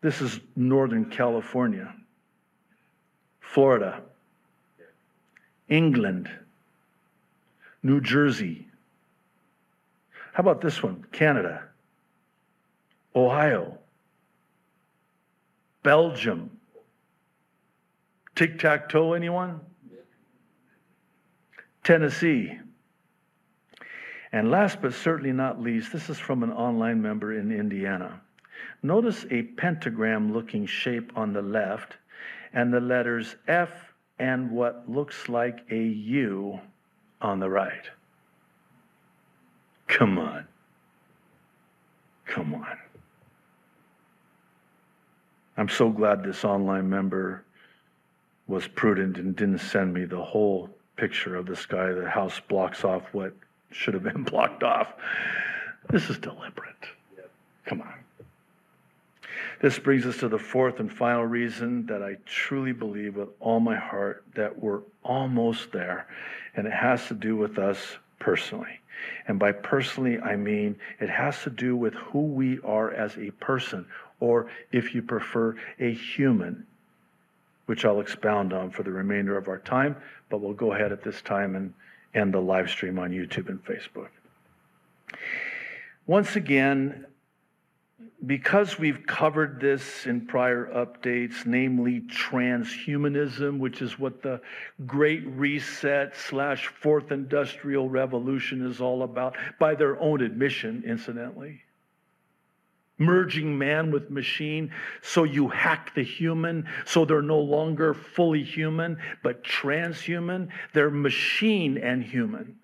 This is Northern California, Florida, England, New Jersey. How about this one? Canada, Ohio, Belgium. Tic tac toe, anyone? Tennessee. And last but certainly not least, this is from an online member in Indiana. Notice a pentagram looking shape on the left and the letters F and what looks like a U on the right. Come on. Come on. I'm so glad this online member was prudent and didn't send me the whole picture of this guy. The house blocks off what should have been blocked off. This is deliberate. Come on. This brings us to the fourth and final reason that I truly believe with all my heart that we're almost there, and it has to do with us personally. And by personally, I mean it has to do with who we are as a person or if you prefer, a human, which I'll expound on for the remainder of our time, but we'll go ahead at this time and end the live stream on YouTube and Facebook. Once again, because we've covered this in prior updates, namely transhumanism, which is what the Great Reset slash Fourth Industrial Revolution is all about, by their own admission, incidentally merging man with machine. So you hack the human, so they're no longer fully human, but transhuman. They're machine and human.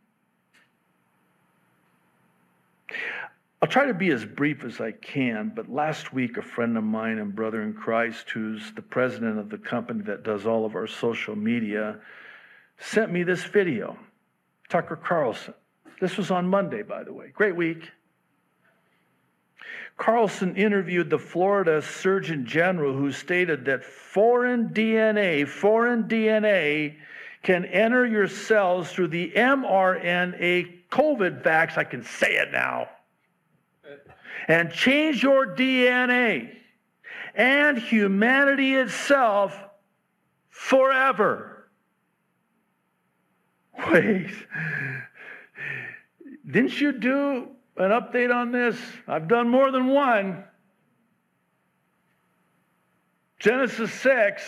I'll try to be as brief as I can, but last week, a friend of mine and brother in Christ, who's the president of the company that does all of our social media, sent me this video. Tucker Carlson. This was on Monday, by the way. Great week. Carlson interviewed the Florida Surgeon General who stated that foreign DNA, foreign DNA can enter your cells through the mRNA COVID vax. I can say it now. And change your DNA and humanity itself forever. Wait. Didn't you do an update on this? I've done more than one. Genesis 6.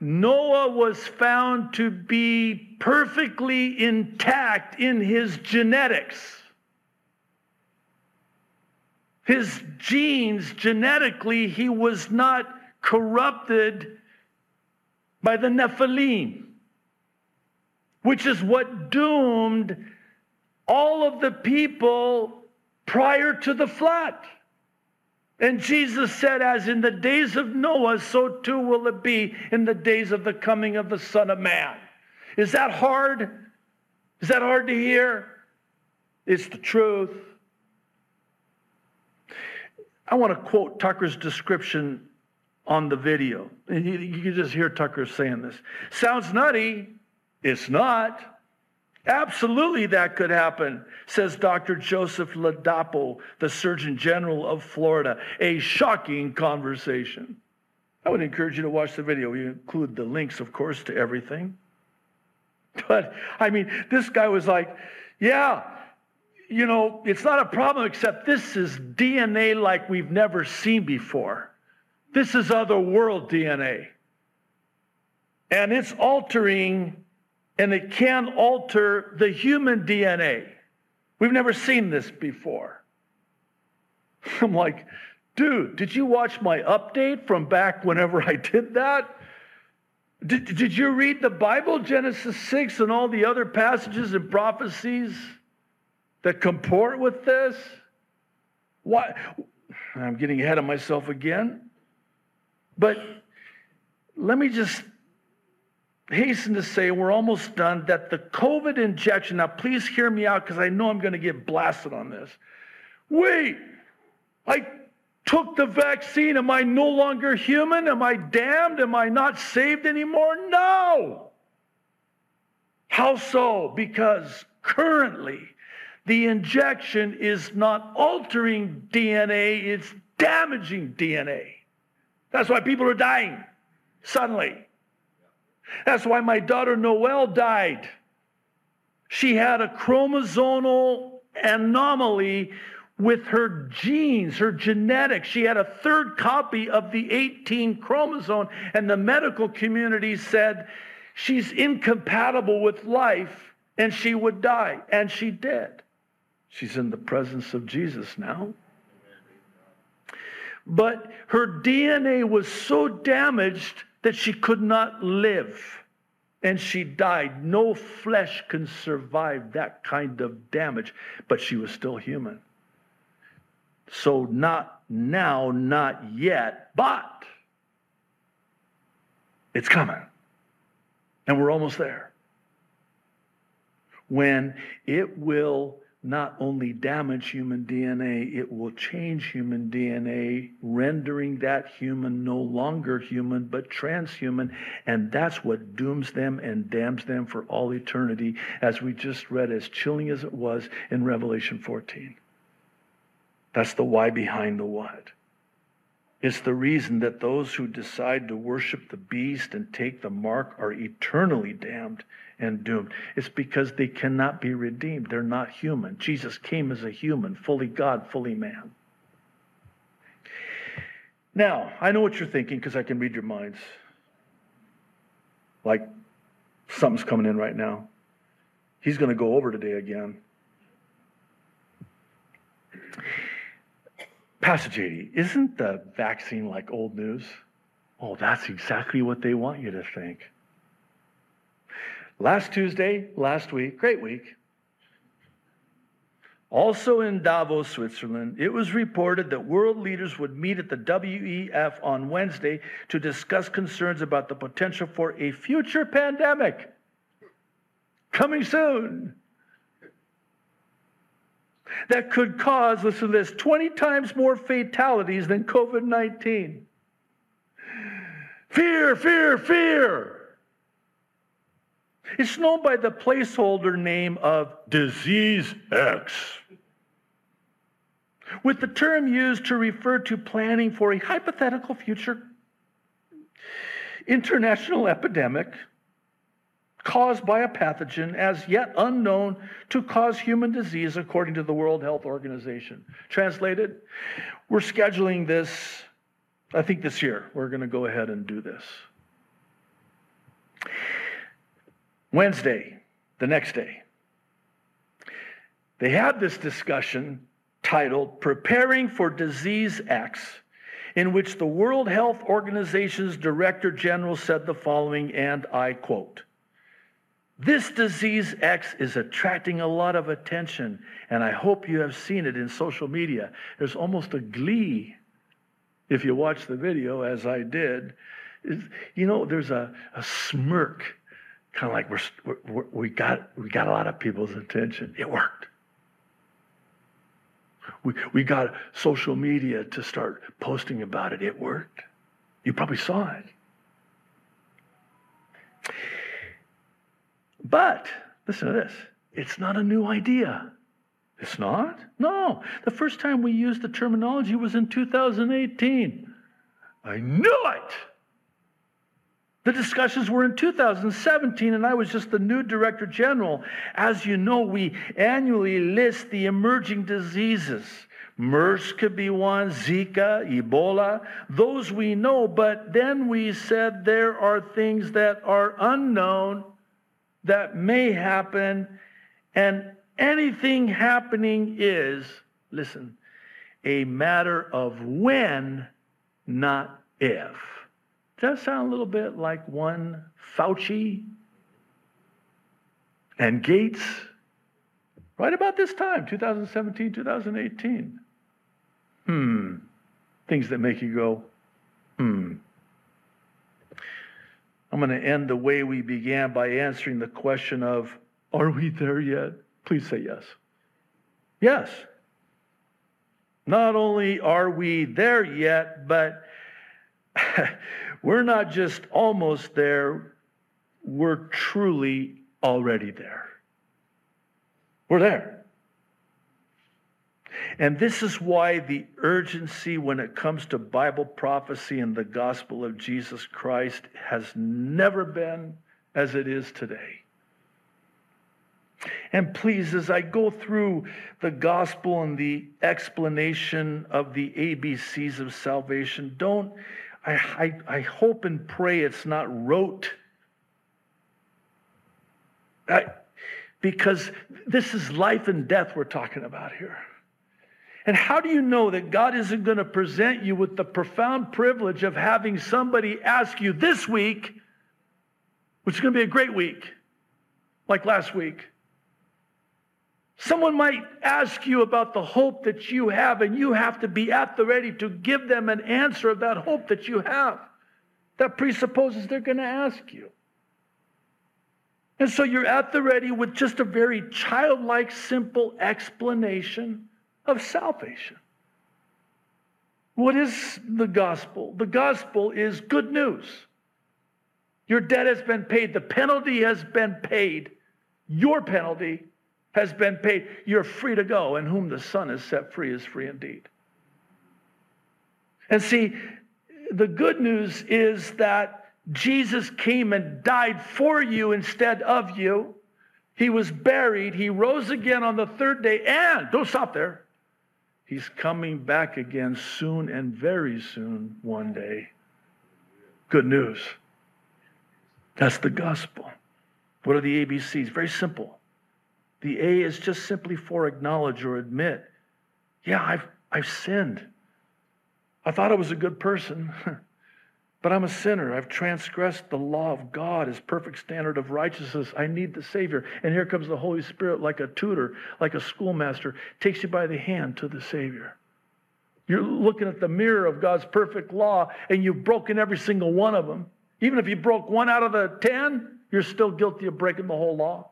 Noah was found to be perfectly intact in his genetics. His genes, genetically, he was not corrupted by the Nephilim which is what doomed all of the people prior to the flood. And Jesus said, As in the days of Noah, so too will it be in the days of the coming of the Son of Man. Is that hard? Is that hard to hear? It's the truth. I want to quote Tucker's description on the video. You, you can just hear Tucker saying this. Sounds nutty, it's not. Absolutely, that could happen, says Dr. Joseph Ladapo, the Surgeon General of Florida. A shocking conversation. I would encourage you to watch the video. We include the links, of course, to everything. But I mean, this guy was like, yeah, you know, it's not a problem, except this is DNA like we've never seen before. This is other world DNA. And it's altering and it can alter the human DNA. We've never seen this before. I'm like, dude, did you watch my update from back whenever I did that? Did, did you read the Bible, Genesis 6, and all the other passages and prophecies? that comport with this? Why? I'm getting ahead of myself again. But let me just hasten to say we're almost done that the COVID injection, now please hear me out because I know I'm going to get blasted on this. Wait, I took the vaccine. Am I no longer human? Am I damned? Am I not saved anymore? No. How so? Because currently the injection is not altering DNA, it's damaging DNA. That's why people are dying suddenly. That's why my daughter Noelle died. She had a chromosomal anomaly with her genes, her genetics. She had a third copy of the 18 chromosome, and the medical community said she's incompatible with life and she would die. And she did. She's in the presence of Jesus now. But her DNA was so damaged that she could not live and she died. No flesh can survive that kind of damage, but she was still human. So, not now, not yet, but it's coming. And we're almost there. When it will not only damage human DNA, it will change human DNA, rendering that human no longer human, but transhuman. And that's what dooms them and damns them for all eternity, as we just read, as chilling as it was in Revelation 14. That's the why behind the what. It's the reason that those who decide to worship the beast and take the mark are eternally damned and doomed. It's because they cannot be redeemed. They're not human. Jesus came as a human, fully God, fully man. Now, I know what you're thinking because I can read your minds. Like something's coming in right now. He's going to go over today again. Pastor JD, isn't the vaccine like old news? Oh, that's exactly what they want you to think. Last Tuesday, last week, great week. Also in Davos, Switzerland, it was reported that world leaders would meet at the WEF on Wednesday to discuss concerns about the potential for a future pandemic coming soon that could cause, listen to this, 20 times more fatalities than COVID 19. Fear, fear, fear. It's known by the placeholder name of disease X, with the term used to refer to planning for a hypothetical future international epidemic caused by a pathogen as yet unknown to cause human disease according to the World Health Organization. Translated, we're scheduling this, I think this year. We're going to go ahead and do this. Wednesday, the next day, they had this discussion titled Preparing for Disease X, in which the World Health Organization's Director General said the following, and I quote This disease X is attracting a lot of attention, and I hope you have seen it in social media. There's almost a glee if you watch the video, as I did. You know, there's a, a smirk kind of like we're, we're, we got we got a lot of people's attention. It worked. We, we got social media to start posting about it. It worked. You probably saw it. But listen to this it's not a new idea. It's not? No. The first time we used the terminology was in 2018. I knew it. The discussions were in 2017, and I was just the new director general. As you know, we annually list the emerging diseases. MERS could be one, Zika, Ebola, those we know, but then we said there are things that are unknown that may happen, and anything happening is, listen, a matter of when, not if. Does that sound a little bit like one Fauci and Gates? Right about this time, 2017, 2018. Hmm. Things that make you go, hmm. I'm going to end the way we began by answering the question of, are we there yet? Please say yes. Yes. Not only are we there yet, but we're not just almost there, we're truly already there. We're there. And this is why the urgency when it comes to Bible prophecy and the gospel of Jesus Christ has never been as it is today. And please, as I go through the gospel and the explanation of the ABCs of salvation, don't, I, I, I hope and pray it's not rote. I, because this is life and death we're talking about here. And how do you know that God isn't going to present you with the profound privilege of having somebody ask you this week, which is going to be a great week, like last week? Someone might ask you about the hope that you have, and you have to be at the ready to give them an answer of that hope that you have. That presupposes they're going to ask you. And so you're at the ready with just a very childlike, simple explanation of salvation. What is the gospel? The gospel is good news. Your debt has been paid, the penalty has been paid, your penalty has been paid. You're free to go, and whom the Son has set free is free indeed. And see, the good news is that Jesus came and died for you instead of you. He was buried. He rose again on the third day. And don't stop there. He's coming back again soon and very soon one day. Good news. That's the gospel. What are the ABCs? Very simple. The A is just simply for acknowledge or admit. Yeah, I've, I've sinned. I thought I was a good person. But I'm a sinner. I've transgressed the law of God, his perfect standard of righteousness. I need the Savior. And here comes the Holy Spirit like a tutor, like a schoolmaster, takes you by the hand to the Savior. You're looking at the mirror of God's perfect law, and you've broken every single one of them. Even if you broke one out of the ten, you're still guilty of breaking the whole law.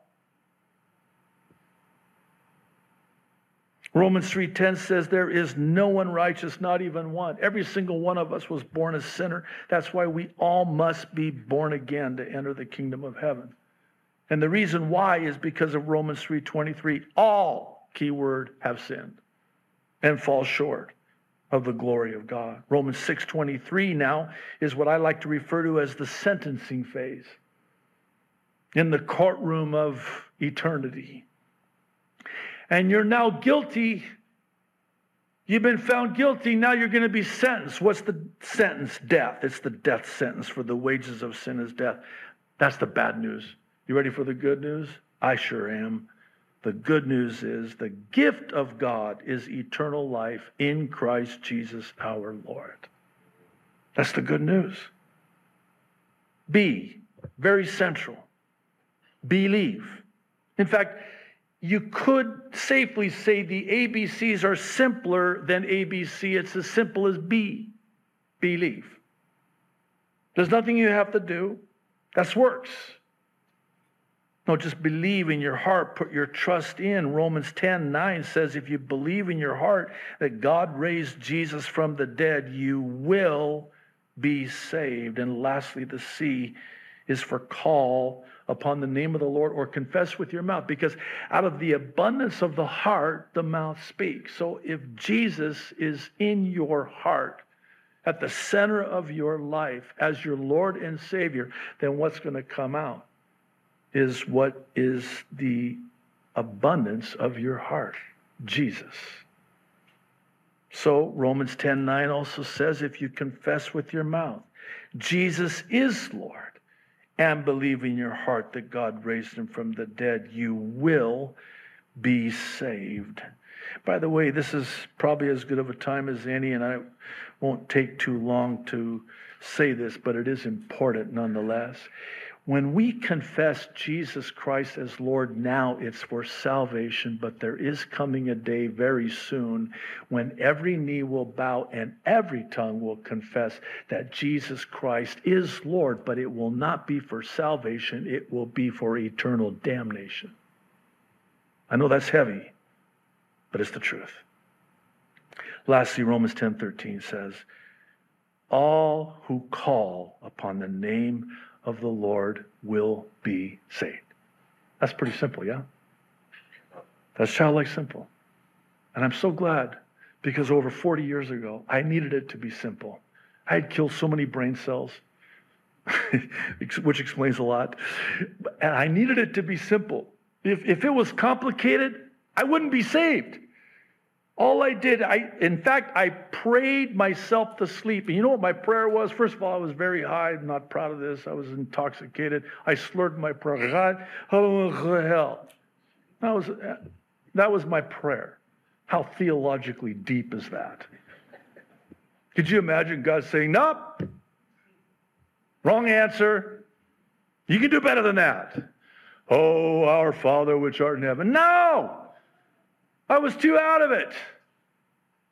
Romans 3:10 says there is no one righteous, not even one. Every single one of us was born a sinner. That's why we all must be born again to enter the kingdom of heaven. And the reason why is because of Romans 3:23. All keyword have sinned and fall short of the glory of God. Romans 6:23 now is what I like to refer to as the sentencing phase. In the courtroom of eternity and you're now guilty. You've been found guilty. Now you're going to be sentenced. What's the sentence? Death. It's the death sentence for the wages of sin is death. That's the bad news. You ready for the good news? I sure am. The good news is the gift of God is eternal life in Christ Jesus our Lord. That's the good news. B, very central. Believe. In fact, you could safely say the ABCs are simpler than ABC. It's as simple as B, believe. There's nothing you have to do. That's works. No, just believe in your heart, put your trust in. Romans 10 9 says, if you believe in your heart that God raised Jesus from the dead, you will be saved. And lastly, the C is for call upon the name of the Lord or confess with your mouth because out of the abundance of the heart, the mouth speaks. So if Jesus is in your heart, at the center of your life as your Lord and Savior, then what's going to come out is what is the abundance of your heart Jesus. So Romans 10 9 also says, if you confess with your mouth, Jesus is Lord and believe in your heart that God raised him from the dead, you will be saved. By the way, this is probably as good of a time as any, and I won't take too long to say this, but it is important nonetheless. When we confess Jesus Christ as Lord now, it's for salvation, but there is coming a day very soon when every knee will bow and every tongue will confess that Jesus Christ is Lord, but it will not be for salvation, it will be for eternal damnation. I know that's heavy, but it's the truth. Lastly, Romans 10:13 says, "All who call upon the name of the Lord will be saved. That's pretty simple, yeah? That's childlike simple. And I'm so glad because over 40 years ago, I needed it to be simple. I had killed so many brain cells, which explains a lot. And I needed it to be simple. If, if it was complicated, I wouldn't be saved. All I did, I in fact, I prayed myself to sleep. And you know what my prayer was? First of all, I was very high. I'm not proud of this. I was intoxicated. I slurred my prayer. God, hell. That was that was my prayer. How theologically deep is that? Could you imagine God saying, Nope, wrong answer. You can do better than that. Oh, our Father which art in heaven. No! I was too out of it.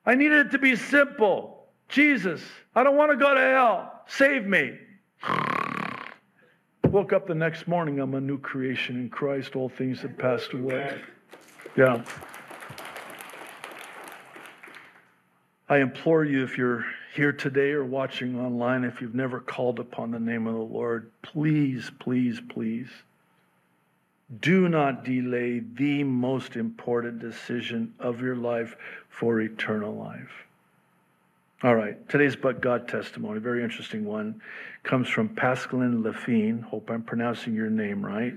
I needed it to be simple. Jesus, I don't want to go to hell. Save me. Woke up the next morning, I'm a new creation in Christ. All things have passed away. Yeah. I implore you, if you're here today or watching online, if you've never called upon the name of the Lord, please, please, please do not delay the most important decision of your life for eternal life. All right, today's But God testimony, very interesting one, comes from Pascaline Lafine. Hope I'm pronouncing your name right.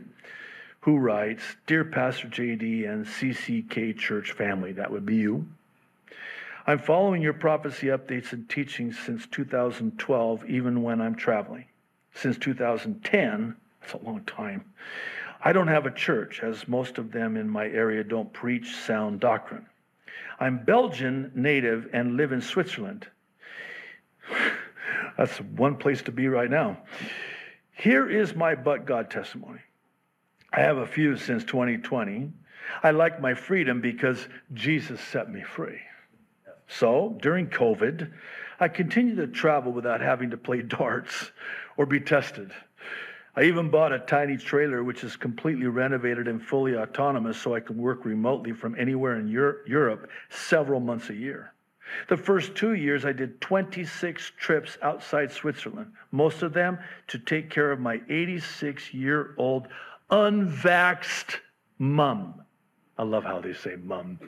Who writes, Dear Pastor JD and CCK Church family, that would be you. I'm following your prophecy updates and teachings since 2012, even when I'm traveling. Since 2010, that's a long time. I don't have a church, as most of them in my area don't preach sound doctrine. I'm Belgian native and live in Switzerland. That's one place to be right now. Here is my but God testimony. I have a few since 2020. I like my freedom because Jesus set me free. So during COVID, I continued to travel without having to play darts or be tested. I even bought a tiny trailer which is completely renovated and fully autonomous so I can work remotely from anywhere in Europe several months a year. The first two years, I did 26 trips outside Switzerland, most of them to take care of my 86 year old unvaxxed mum. I love how they say mum.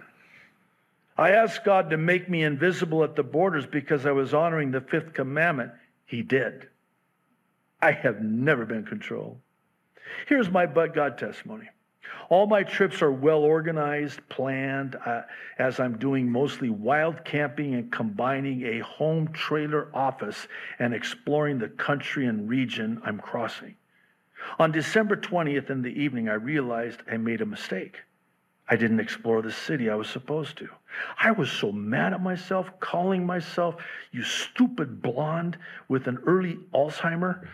I asked God to make me invisible at the borders because I was honoring the fifth commandment. He did. I have never been controlled. Here's my but God testimony. All my trips are well organized, planned, uh, as I'm doing mostly wild camping and combining a home trailer office and exploring the country and region I'm crossing. On December 20th in the evening, I realized I made a mistake. I didn't explore the city I was supposed to. I was so mad at myself, calling myself, you stupid blonde with an early Alzheimer.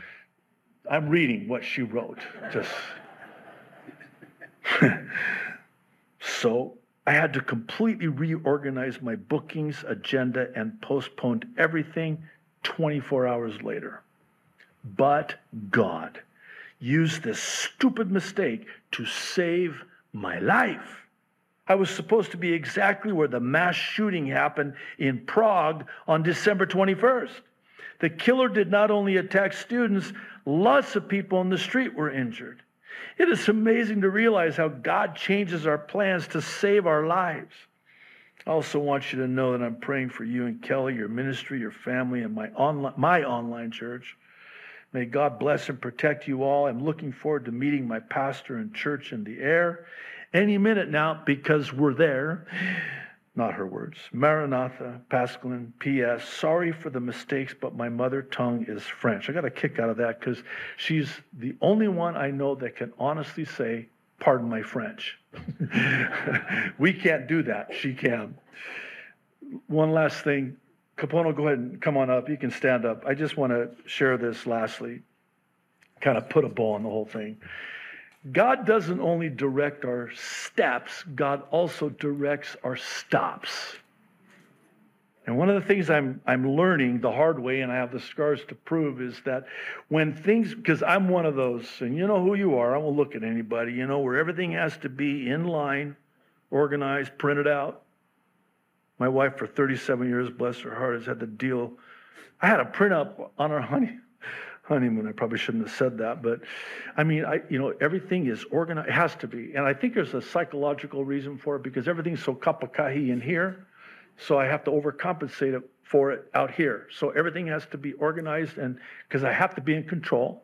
I'm reading what she wrote. Just so I had to completely reorganize my bookings agenda and postponed everything 24 hours later. But God used this stupid mistake to save my life. I was supposed to be exactly where the mass shooting happened in Prague on December 21st. The killer did not only attack students, lots of people in the street were injured. It is amazing to realize how God changes our plans to save our lives. I also want you to know that I'm praying for you and Kelly, your ministry, your family, and my online, my online church. May God bless and protect you all. I'm looking forward to meeting my pastor and church in the air any minute now because we're there not her words. Maranatha, Pascaline, P.S. Sorry for the mistakes, but my mother tongue is French. I got a kick out of that because she's the only one I know that can honestly say, Pardon my French. we can't do that. She can. One last thing. Capono, go ahead and come on up. You can stand up. I just want to share this lastly. kind of put a bow on the whole thing. God doesn't only direct our steps, God also directs our stops. And one of the things I'm, I'm learning the hard way, and I have the scars to prove, is that when things, because I'm one of those, and you know who you are, I won't look at anybody, you know, where everything has to be in line, organized, printed out. My wife, for 37 years, bless her heart, has had to deal. I had a print up on our honey, honeymoon. I probably shouldn't have said that, but I mean, I, you know, everything is organized. It has to be. And I think there's a psychological reason for it because everything's so kapakahi in here so I have to overcompensate it for it out here. So everything has to be organized and because I have to be in control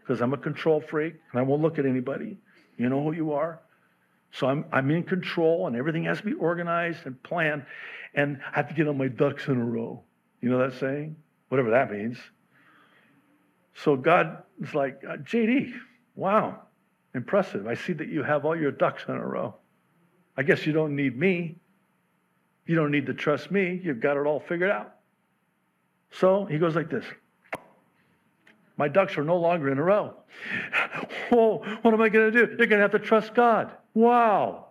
because I'm a control freak and I won't look at anybody. You know who you are. So I'm, I'm in control and everything has to be organized and planned. And I have to get all my ducks in a row. You know that saying? Whatever that means. So God is like, uh, JD, wow, impressive. I see that you have all your ducks in a row. I guess you don't need me. You don't need to trust me. You've got it all figured out. So he goes like this My ducks are no longer in a row. Whoa, what am I going to do? You're going to have to trust God. Wow.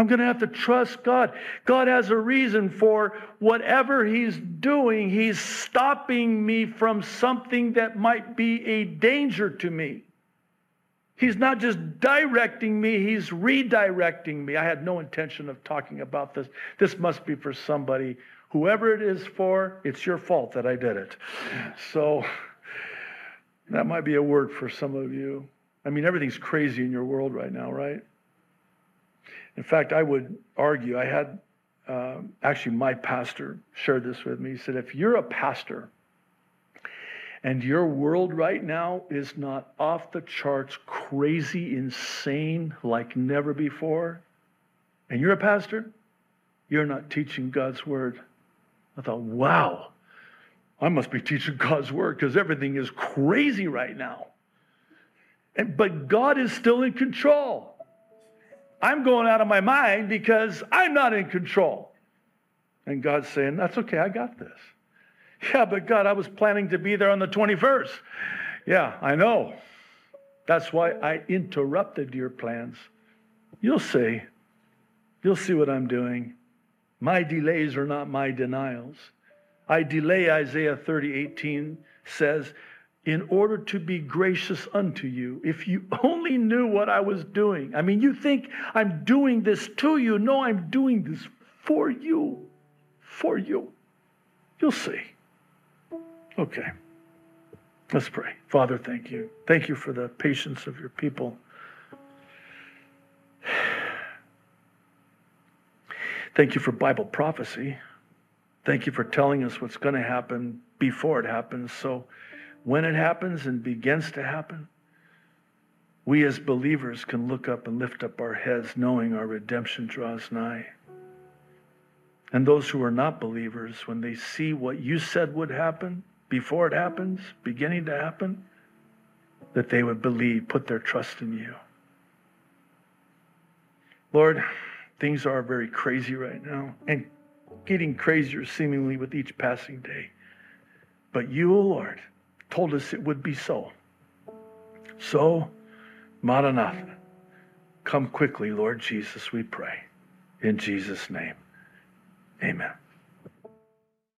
I'm going to have to trust God. God has a reason for whatever He's doing. He's stopping me from something that might be a danger to me. He's not just directing me, he's redirecting me. I had no intention of talking about this. This must be for somebody. Whoever it is for, it's your fault that I did it. So that might be a word for some of you. I mean, everything's crazy in your world right now, right? In fact, I would argue, I had um, actually my pastor shared this with me. He said, if you're a pastor, and your world right now is not off the charts, crazy, insane like never before, and you're a pastor, you're not teaching God's word. I thought, wow, I must be teaching God's word because everything is crazy right now. And, but God is still in control. I'm going out of my mind because I'm not in control. And God's saying, That's okay, I got this. Yeah, but God, I was planning to be there on the 21st. Yeah, I know. That's why I interrupted your plans. You'll see. You'll see what I'm doing. My delays are not my denials. I delay, Isaiah 30, 18 says, in order to be gracious unto you. If you only knew what I was doing. I mean, you think I'm doing this to you. No, I'm doing this for you. For you. You'll see. Okay. Let's pray. Father, thank you. Thank you for the patience of your people. Thank you for Bible prophecy. Thank you for telling us what's going to happen before it happens. So when it happens and begins to happen, we as believers can look up and lift up our heads knowing our redemption draws nigh. And those who are not believers, when they see what you said would happen, before it happens, beginning to happen, that they would believe, put their trust in you. Lord, things are very crazy right now and getting crazier seemingly with each passing day. But you, O Lord, told us it would be so. So, Maranatha, come quickly, Lord Jesus, we pray. In Jesus' name, amen.